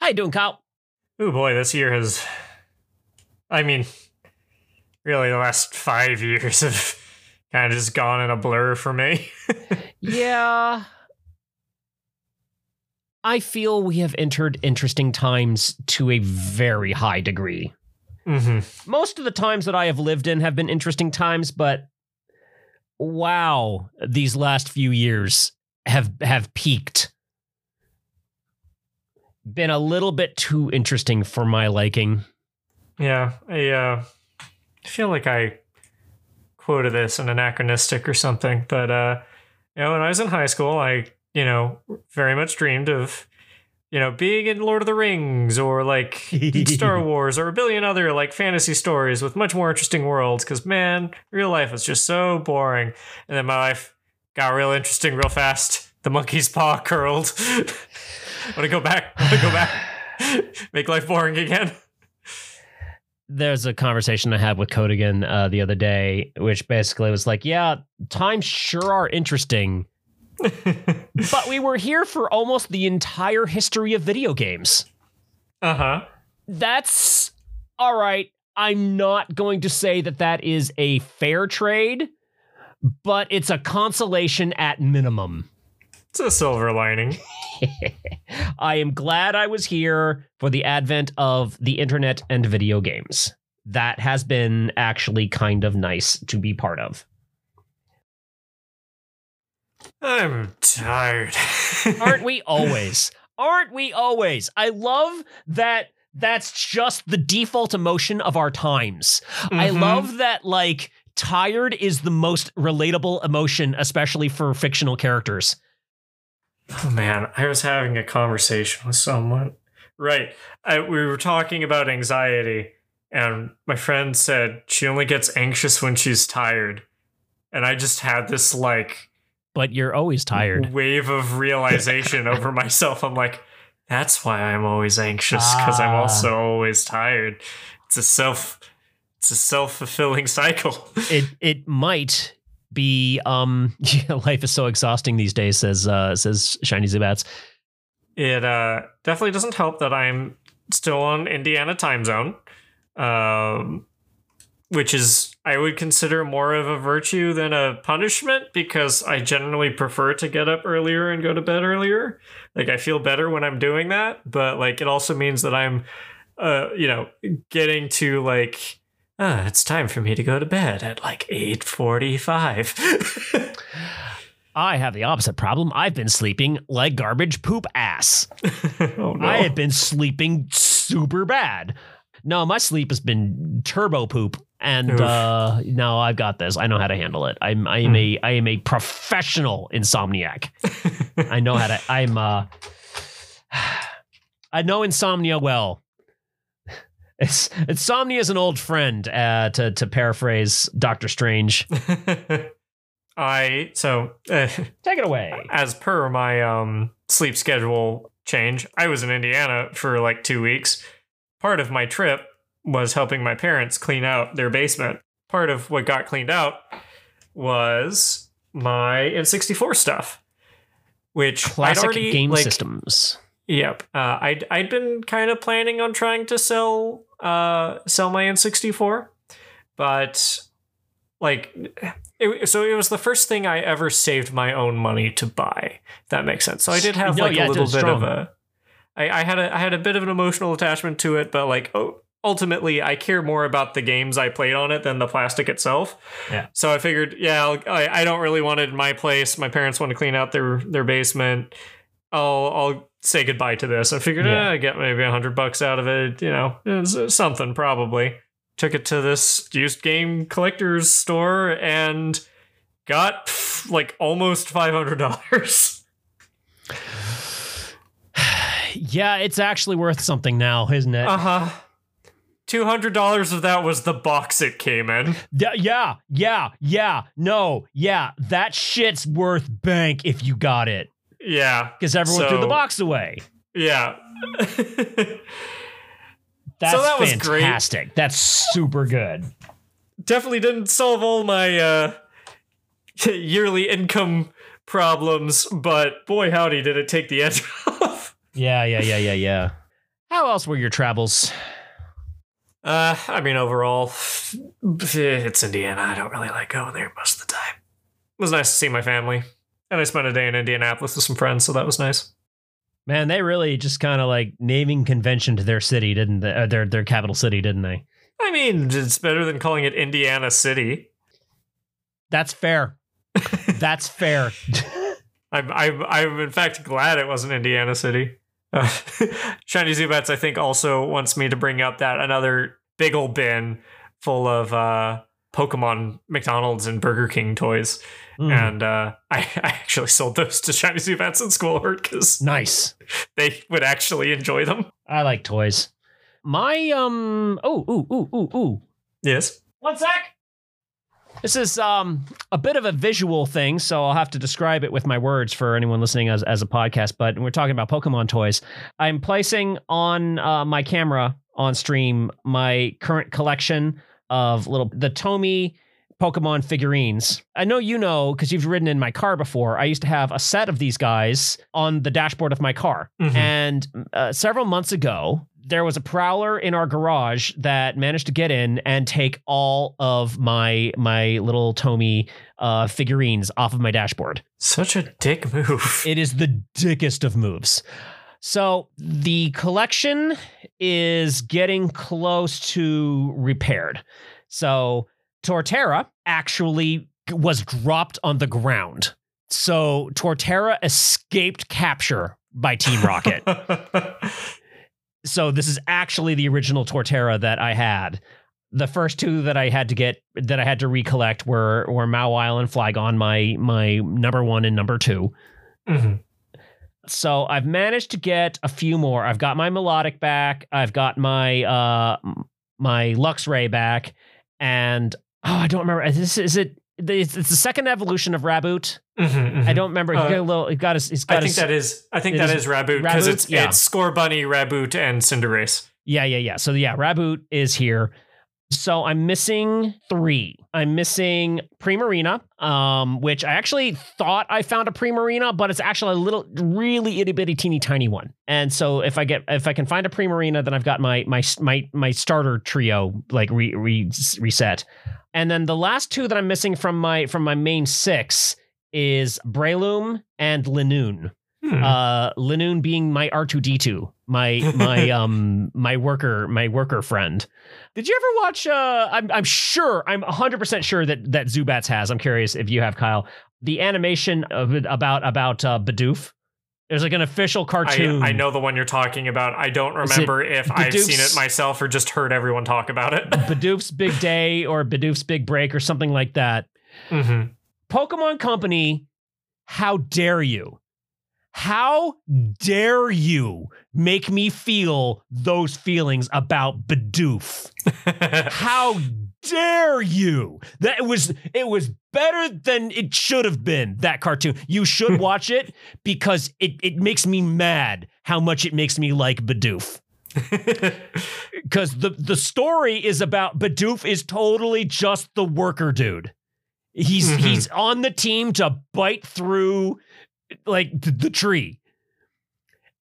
How you doing, Kyle? Oh boy, this year has. I mean, really, the last five years have <laughs> kind of just gone in a blur for me. <laughs> Yeah. I feel we have entered interesting times to a very high degree. hmm Most of the times that I have lived in have been interesting times, but wow, these last few years have have peaked. Been a little bit too interesting for my liking. Yeah, I uh, feel like I quoted this in anachronistic or something, but uh, you know, when I was in high school, I you know very much dreamed of you know being in Lord of the Rings or like Star <laughs> Wars or a billion other like fantasy stories with much more interesting worlds. Because man, real life was just so boring, and then my life got real interesting real fast. The monkey's paw curled. I Want to go back? I Want to go back? <sighs> Make life boring again. There's a conversation I had with Codigan uh, the other day, which basically was like, yeah, times sure are interesting, <laughs> but we were here for almost the entire history of video games. Uh huh. That's all right. I'm not going to say that that is a fair trade, but it's a consolation at minimum. It's a silver lining. <laughs> I am glad I was here for the advent of the internet and video games. That has been actually kind of nice to be part of. I'm tired. <laughs> Aren't we always? Aren't we always? I love that that's just the default emotion of our times. I Mhm. love that like tired is the most relatable emotion especially for fictional characters. Oh man, I was having a conversation with someone. Right. I, we were talking about anxiety, and my friend said she only gets anxious when she's tired. And I just had this like But you're always tired. wave of realization <laughs> over myself. I'm like, that's why I'm always anxious because I'm Ah. also always tired. It's a self, it's a self fulfilling <laughs> cycle. It it might be um <laughs> life is so exhausting these days says uh says Shiny Zubats. it uh, definitely doesn't help that I'm still on Indiana time zone, um, which is I would consider more of a virtue than a punishment because I generally prefer to get up earlier and go to bed earlier. Like I feel better when I'm doing that, but like it also means that I'm, uh, you know, getting to like. Ah, it's time for me to go to bed at like 8:45. <laughs> I have the opposite problem. I've been sleeping like garbage poop ass. <laughs> oh no. I have been sleeping super bad. No, my sleep has been turbo poop, and Oof. uh, no, I've got this. I know how to handle it. I'm I am a I am a professional insomniac. <laughs> I know how to. I'm uh, <sighs> I know insomnia well. It's, insomnia is an old friend, uh, to to paraphrase Doctor Strange. <laughs> I so uh, Take it away. as per my um sleep schedule change, I was in Indiana for like 2 weeks. Part of my trip was helping my parents clean out their basement. Part of what got cleaned out was my N64 stuff, which I'd Classic already game like, systems. Yep. Uh, I'd I'd been kind of planning on trying to sell uh sell my N64, but like it, so it was the first thing I ever saved my own money to buy. If that makes sense. So I did have No, like yeah, a little bit of a I, I had a I had a bit of an emotional attachment to it, but like oh ultimately I care more about the games I played on it than the plastic itself. Yeah. So I figured, yeah, I'll, I I don't really want it in my place. My parents want to clean out their their basement. I'll I'll say goodbye to this. I figured, Yeah. eh, I get maybe a hundred bucks out of it. You know, it's something probably. Took it to this used game collector's store and got pff, like almost five hundred dollars. <laughs> Yeah, it's actually worth something now, isn't it? Uh huh. Two hundred dollars of that was the box it came in. Yeah, yeah, yeah, yeah. No, yeah, that shit's worth bank if you got it, Yeah, because everyone threw the box away. yeah. <laughs> That's that was great. fantastic. That's super good. Definitely didn't solve all my uh, <laughs> yearly income problems, but boy howdy did it take the edge <laughs> off. Yeah, yeah, yeah, yeah, yeah. How else were your travels? Uh, I mean, overall, <sighs> it's Indiana. I don't really like going there most of the time. It was nice to see my family, and I spent a day in Indianapolis with some friends, so that was nice. Man, they really just kind of like naming convention to their city, didn't they? Uh, their their capital city, didn't they? I mean, it's better than calling it Indiana City. That's fair. <laughs> That's fair. <laughs> I'm, I'm, I'm in fact glad it wasn't Indiana City. Uh, <laughs> Shiny Zubats, I think, also wants me to bring up that another big old bin full of uh, Pokemon, McDonald's, and Burger King toys. Mm, And uh, <laughs> I, I actually sold those to Shiny Zubats in school <laughs> because nice. they would actually enjoy them. I like toys. My um. Oh, ooh, ooh, ooh, ooh. Yes. One sec. This is um a bit of a visual thing, so I'll have to describe it with my words for anyone listening as, as a podcast. But we're talking about Pokemon toys. I'm placing on uh, my camera on stream my current collection of little the Tomy Pokemon figurines. I know you know because you've ridden in my car before. I used to have a set of these guys on the dashboard of my car. Mhm. And uh, several months ago, there was a prowler in our garage that managed to get in and take all of my my little Tomy uh, figurines off of my dashboard. Such a dick move. It is the dickest of moves. So the collection is getting close to repaired. So Torterra actually was dropped on the ground. So Torterra escaped capture by Team Rocket. <laughs> so this is actually the original Torterra that I had. The first two that I had to get that I had to recollect were were Mawile Island Flygon, my my number one and number two. Mhm. So I've managed to get a few more. I've got my melodic back. I've got my uh my Luxray back, and oh, I don't remember. Is, this, is it? It's, it's the second evolution of Raboot. Mhm, mhm. I don't remember. He Uh, got a little. He got his. He's got I think his, that is. I think that is is Raboot because it's Yeah. it's Scorbunny, Raboot, and Cinderace. Yeah, yeah, yeah. So yeah, Raboot is here. So I'm missing three. I'm missing Primarina, um, which I actually thought I found a Primarina, but it's actually a little, really itty bitty teeny tiny one. And so if I get, if I can find a Primarina, then I've got my my my my starter trio like re, re, reset. And then the last two that I'm missing from my from my main six is Breloom and Linoone. Hmm. Uh, Linoone being my R2D2, my my <laughs> um my worker my worker friend. Did you ever watch? Uh, I'm I'm sure I'm 100 percent sure that that Zubats has. I'm curious if you have Kyle. The animation of about about uh, Bidoof. There's like an official cartoon. I know the one you're talking about. I don't remember if I've seen it myself or just heard everyone talk about it. <laughs> Bidoof's Big Day or Bidoof's Big Break or something like that. hmm Pokemon Company, how dare you? How dare you make me feel those feelings about Bidoof? <laughs> How dare you? That it was it was better than it should have been. That cartoon. You should <laughs> watch it because it it makes me mad how much it makes me like Bidoof. <laughs> Because the the story is about Bidoof is totally just the worker dude. He's Mhm. he's on the team to bite through like th- the tree.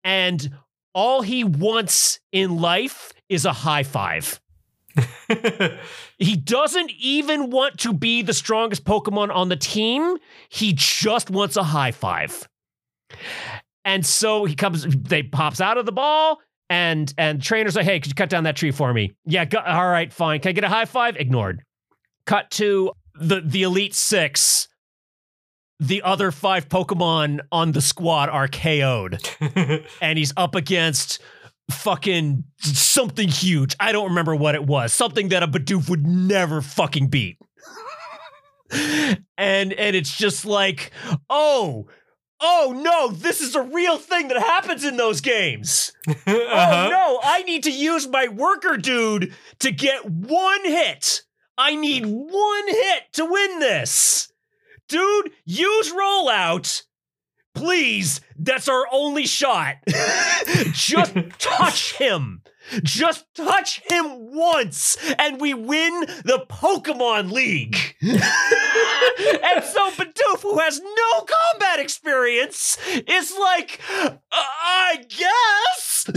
And all he wants in life is a high five. <laughs> He doesn't even want to be the strongest Pokemon on the team. He just wants a high five. And so he comes, they pops out of the ball, and and trainers like, hey, could you cut down that tree for me? Yeah, go, all right, fine. Can I get a high five? Ignored. Cut to the the Elite Six. The other five Pokemon on the squad are KO'd <laughs> and he's up against fucking something huge. I don't remember what it was. Something that a Bidoof would never fucking beat. <laughs> and and it's just like, oh, oh no, this is a real thing that happens in those games. <laughs> Uh-huh. Oh no, I need to use my worker dude to get one hit. I need one hit to win this. Dude, use rollout. Please, that's our only shot. <laughs> Just touch him. Just touch him once, and we win the Pokemon League. <laughs> and so Bidoof, who has no combat experience, is like, "Uh, I guess. <laughs>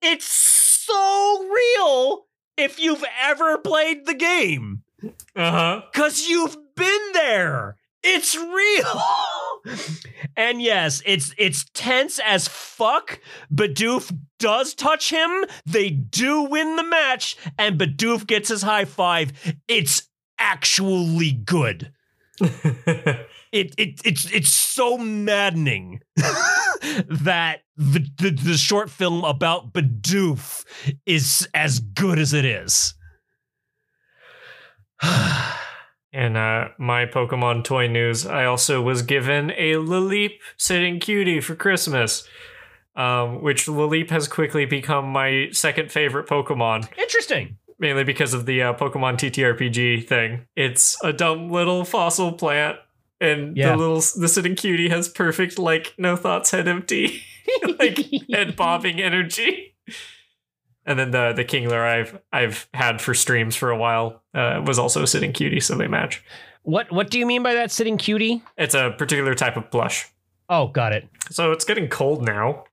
it's so real if you've ever played the game. Uh-huh. Cause you've been there. It's real. <laughs> and yes, it's it's tense as fuck. Bidoof does touch him. They do win the match, and Bidoof gets his high five. It's actually good. <laughs> It, it it's it's so maddening <laughs> that the, the the short film about Bidoof is as good as it is. <sighs> In uh, my Pokemon toy news, I also was given a Lileep sitting cutie for Christmas, um, which Lileep has quickly become my second favorite Pokemon, Interesting. mainly because of the uh, Pokemon TTRPG thing. It's a dumb little fossil plant, and Yeah. the little the sitting cutie has perfect like no thoughts head empty, <laughs> like <laughs> head bobbing energy. And then the the Kingler I've I've had for streams for a while uh, was also a sitting cutie, so they match. What what do you mean by that sitting cutie? It's a particular type of blush. Oh, got it. So it's getting cold now.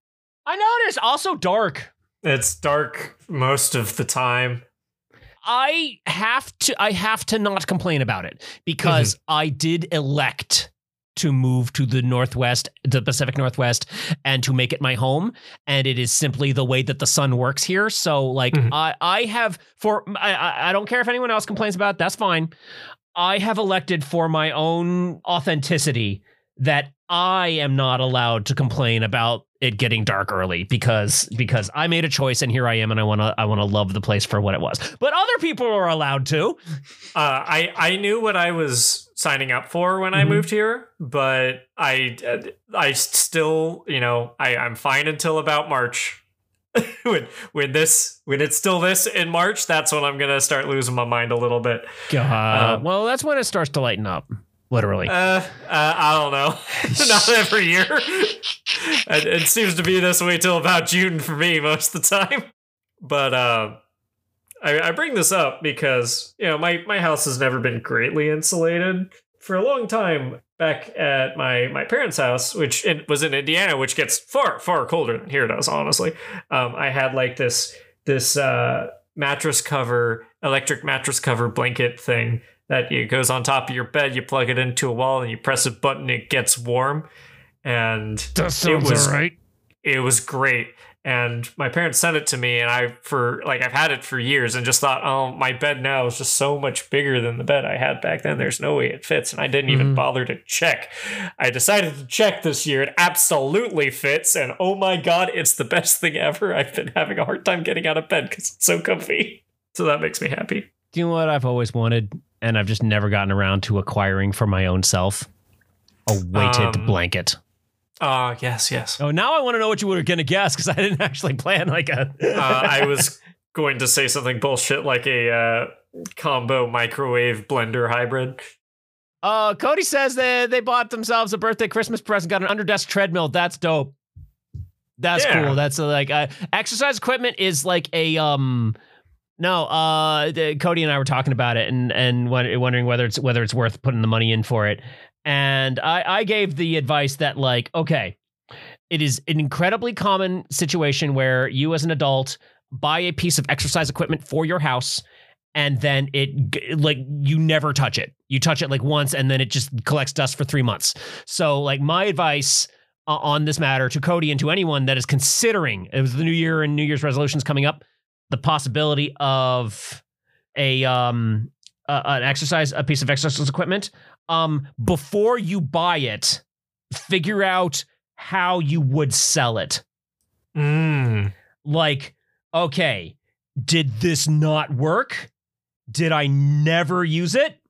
I noticed also dark. It's dark most of the time. I have to I have to not complain about it because I did elect to move to the northwest, the Pacific Northwest and to make it my home and it is simply the way that the sun works here. So like Mhm. I I have for I I don't care if anyone else complains about it, that's fine. I have elected for my own authenticity that I am not allowed to complain about it getting dark early because because I made a choice and here I am and I want to I want to love the place for what it was. But other people are allowed to. Uh, I I knew what I was signing up for when I Mhm. moved here, but I I still you know I I'm fine until about March. <laughs> when when this when it's still this in March, that's when I'm gonna start losing my mind a little bit. God. Um, well, that's when it starts to lighten up. Literally. Uh, uh I don't know. <laughs> Not every year. it, it seems to be this way till about June for me most of the time. but uh, I, I bring this up because you know my my house has never been greatly insulated for a long time. Back at my my parents' house, which was in Indiana, which gets far far colder than here does. Honestly, um, I had like this this uh, mattress cover, electric mattress cover blanket thing that it goes on top of your bed. You plug it into a wall and you press a button, it gets warm, and That sounds was- alright. it was great. And my parents sent it to me and i for like i've had it for years and just thought oh my bed now is just so much bigger than the bed i had back then. There's no way it fits and i didn't even Mhm. bother to check. I decided to check this year. It absolutely fits and oh my god it's the best thing ever. I've been having a hard time getting out of bed because it's so comfy. So that makes me happy. Do you know what? I've always wanted, and I've just never gotten around to acquiring for my own self? A weighted Um, blanket. ah yes yes Oh, now I want to know what you were going to guess because I didn't actually plan like a. <laughs> uh, i was going to say something bullshit like a uh, combo microwave blender hybrid Uh, Cody says they they bought themselves a birthday Christmas present, got an underdesk treadmill. That's dope. That's Yeah. cool. That's uh, like uh, exercise equipment is like a um. No, uh, Cody and I were talking about it and and wondering whether it's whether it's worth putting the money in for it. And I I gave the advice that like okay, it is an incredibly common situation where you as an adult buy a piece of exercise equipment for your house and then it like you never touch it. You touch it like once and then it just collects dust for 3 months. So like my advice uh, on this matter to Cody and to anyone that is considering it was the new year and new year's resolutions coming up the possibility of a um a, an exercise a piece of exercise equipment um before you buy it figure out how you would sell it. Mm. like okay did this not work? Did i never use it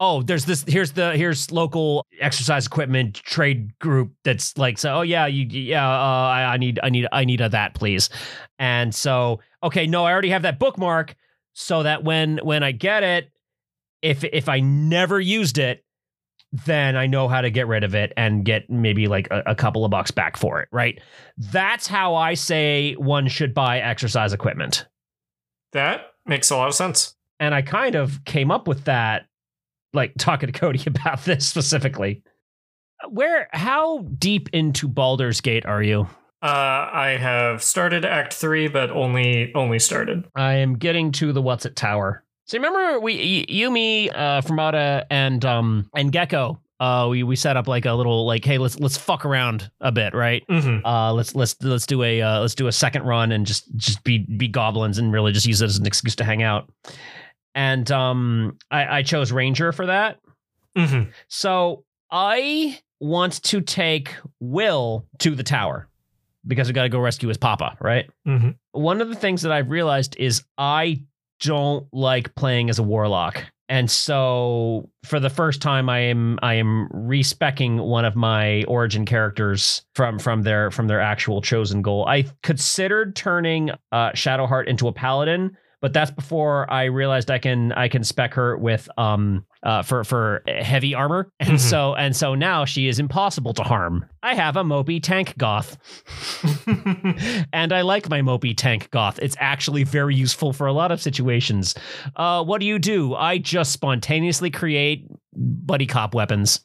oh there's this here's the here's local exercise equipment trade group that's like so oh yeah you yeah uh, I, I need i need i need a that please and so okay no i already have that bookmark so that when when i get it if if i never used it then i know how to get rid of it and get maybe like a, a couple of bucks back for it right that's how I say one should buy exercise equipment. That makes a lot of sense. And I kind of came up with that, like talking to Cody <laughs> about this specifically. Where, how deep into Baldur's Gate are you? Uh, I have started Act Three, but only only started. I am getting to the What's It Tower. So remember we, y- you, me, uh, Fermata, and um, and Gecko. Uh, we we set up like a little like, hey, let's let's fuck around a bit, right? Mm-hmm. uh let's let's let's do a uh, let's do a second run and just just be be goblins and really just use it as an excuse to hang out and um i i chose ranger for that Mm-hmm. so i want to take will to the tower because we got to go rescue his papa right Mm-hmm. one of the things that I've realized is I don't like playing as a warlock. And so for the first time I am I am respecking one of my origin characters from from their from their actual chosen goal. I considered turning uh Shadowheart into a paladin, but that's before I realized I can I can spec her with um uh for for heavy armor. And Mhm. so and so now she is impossible to harm. I have a Moby tank goth <laughs> and I like my Moby Tank Goth. It's actually very useful for a lot of situations. Uh, what do you do? I just spontaneously create buddy cop weapons.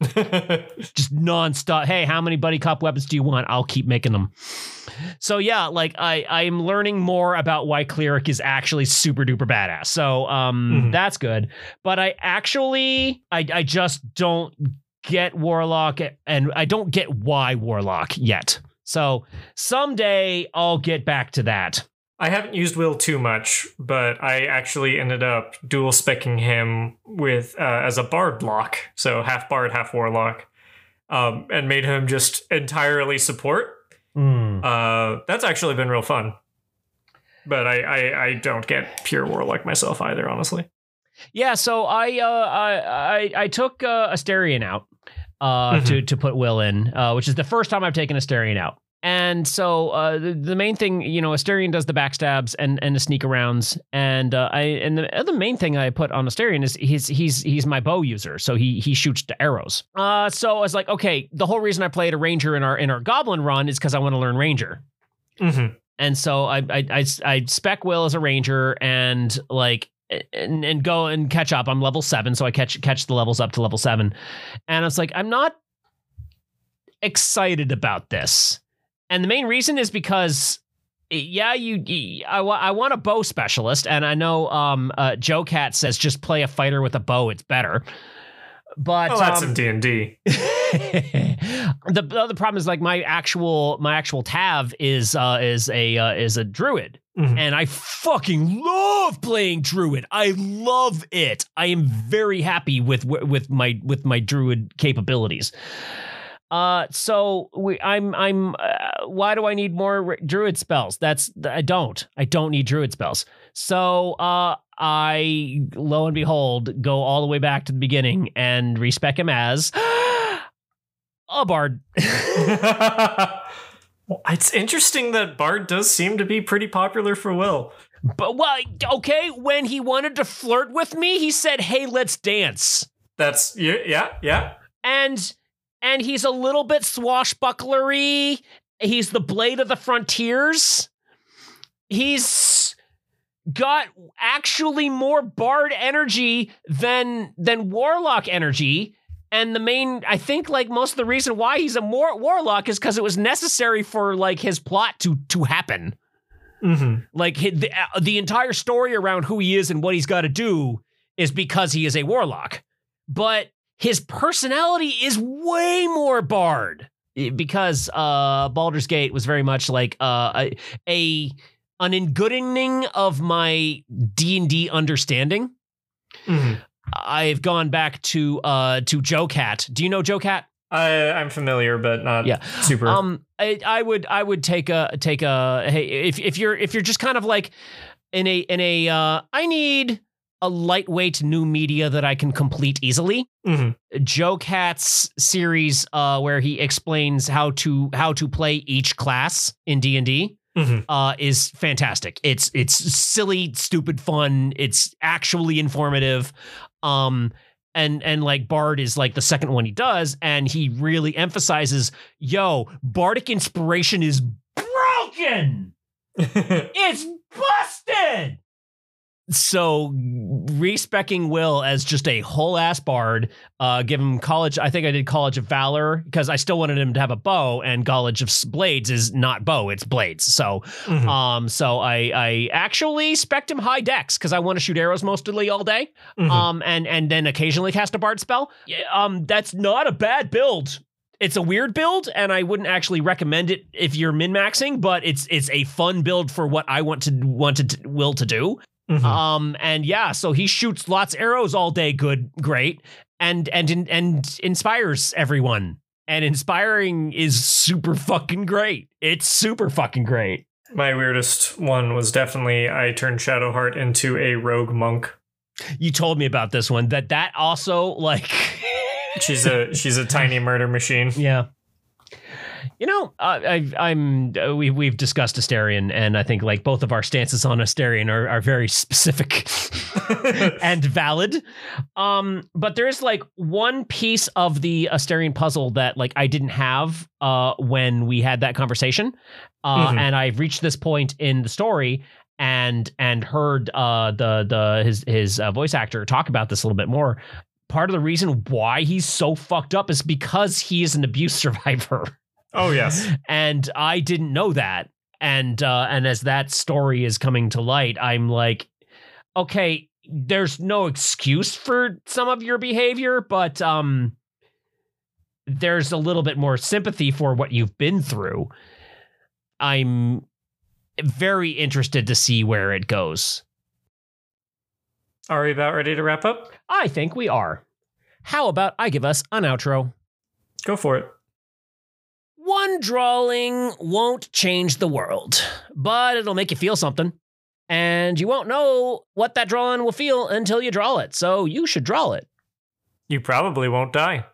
<laughs> Just nonstop. Hey, how many buddy cop weapons do you want? I'll keep making them. So yeah, like I I'm learning more about why cleric is actually super duper badass. So um Mhm. that's good. But I actually I I just don't get warlock and I don't get why warlock yet. So someday I'll get back to that. I haven't used Will too much, but I actually ended up dual specking him with uh, as a bard lock, so half bard, half warlock, um, and made him just entirely support. Uh, that's actually been real fun. But I, I, I don't get pure warlock myself either, honestly. Yeah, so I uh I I, I took uh, Astarion out uh Mhm. to to put Will in, uh, which is the first time I've taken Astarion out. And so uh, the, the main thing, you know, Astarion does the backstabs and and the sneak arounds, and uh, I and the other main thing I put on Astarion is he's he's he's my bow user, so he he shoots the arrows. Uh, so I was like, okay, the whole reason I played a ranger in our in our goblin run is because I want to learn ranger. Mm-hmm. and so I I I, I spec Will as a ranger and like and, and go and catch up. I'm level seven, so I catch catch the levels up to level seven, and I was like I'm not excited about this, and the main reason is because yeah, you. I, I want a bow specialist, and I know um, uh, JoCat says just play a fighter with a bow; it's better. But oh, that's um, in D and D. <laughs> The the other problem is like my actual my actual Tav is uh, is a uh, is a druid, Mhm. and I fucking love playing druid. I love it. I am very happy with with my with my druid capabilities. Uh, so we, I'm, I'm. Uh, why do I need more r- druid spells? That's I don't. I don't need druid spells. So, uh, I lo and behold go all the way back to the beginning and respec him as <gasps> a bard. Well, <laughs> it's interesting that Bard does seem to be pretty popular for Will. but well, okay. When he wanted to flirt with me, he said, "Hey, let's dance." That's yeah, yeah, yeah. and and he's a little bit swashbucklery. He's the blade of the frontiers. He's got actually more bard energy than than warlock energy. And the main, I think, like most of the reason why he's a more warlock is because it was necessary for like his plot to to happen. Mm-hmm. Like the, uh, the entire story around who he is and what he's got to do is because he is a warlock. But his personality is way more bard because uh Baldur's Gate was very much like uh a, a an ingooding of my D&D understanding. Mm-hmm. I've gone back to uh to JoCat. Do you know JoCat? I I'm familiar, but not Yeah. super. Um, I, I would I would take a take a hey if if you're if you're just kind of like in a in a uh, I need a lightweight new media that I can complete easily. Mhm. JoCat's series uh, where he explains how to how to play each class in D and D Mhm. uh, is fantastic. It's it's silly, stupid fun. It's actually informative. Um, and and like Bard is like the second one he does, and he really emphasizes, "Yo, bardic inspiration is broken. <laughs> It's busted." So respecking Will as just a whole ass bard, uh, give him college. I think I did College of Valor because I still wanted him to have a bow, and College of Blades is not bow, it's blades. So Mhm. um, so I I actually spec him high dex because I want to shoot arrows mostly all day. Mhm. Um, and and then occasionally cast a bard spell. Um, that's not a bad build. It's a weird build, and I wouldn't actually recommend it if you're min maxing. But it's it's a fun build for what I want to want to will to do. Mhm. Um, and yeah, so he shoots lots of arrows all day. Good, great, and and and inspires everyone. And inspiring is super fucking great. It's super fucking great. My weirdest one was definitely I turned Shadowheart into a rogue monk. You told me about this one. That that also like She's a she's a tiny murder machine. <laughs> yeah. You know, uh, I, I'm uh, we we've discussed Astarion, and I think like both of our stances on Astarion are are very <laughs> specific <laughs> and valid. Um, but there's like one piece of the Astarion puzzle that like I didn't have uh when we had that conversation, uh, Mhm. and I've reached this point in the story and and heard uh the the his his uh, voice actor talk about this a little bit more. Part of the reason why he's so fucked up is because he is an abuse <laughs> survivor oh yes. and I didn't know that. And uh, and as that story is coming to light, I'm like, okay, there's no excuse for some of your behavior, but um, there's a little bit more sympathy for what you've been through. I'm very interested to see where it goes. Are we about ready to wrap up? I think we are. How about I give us an outro? Go for it. One drawing won't change the world, but it'll make you feel something. And you won't know what that drawing will feel until you draw it, so you should draw it. You probably won't die.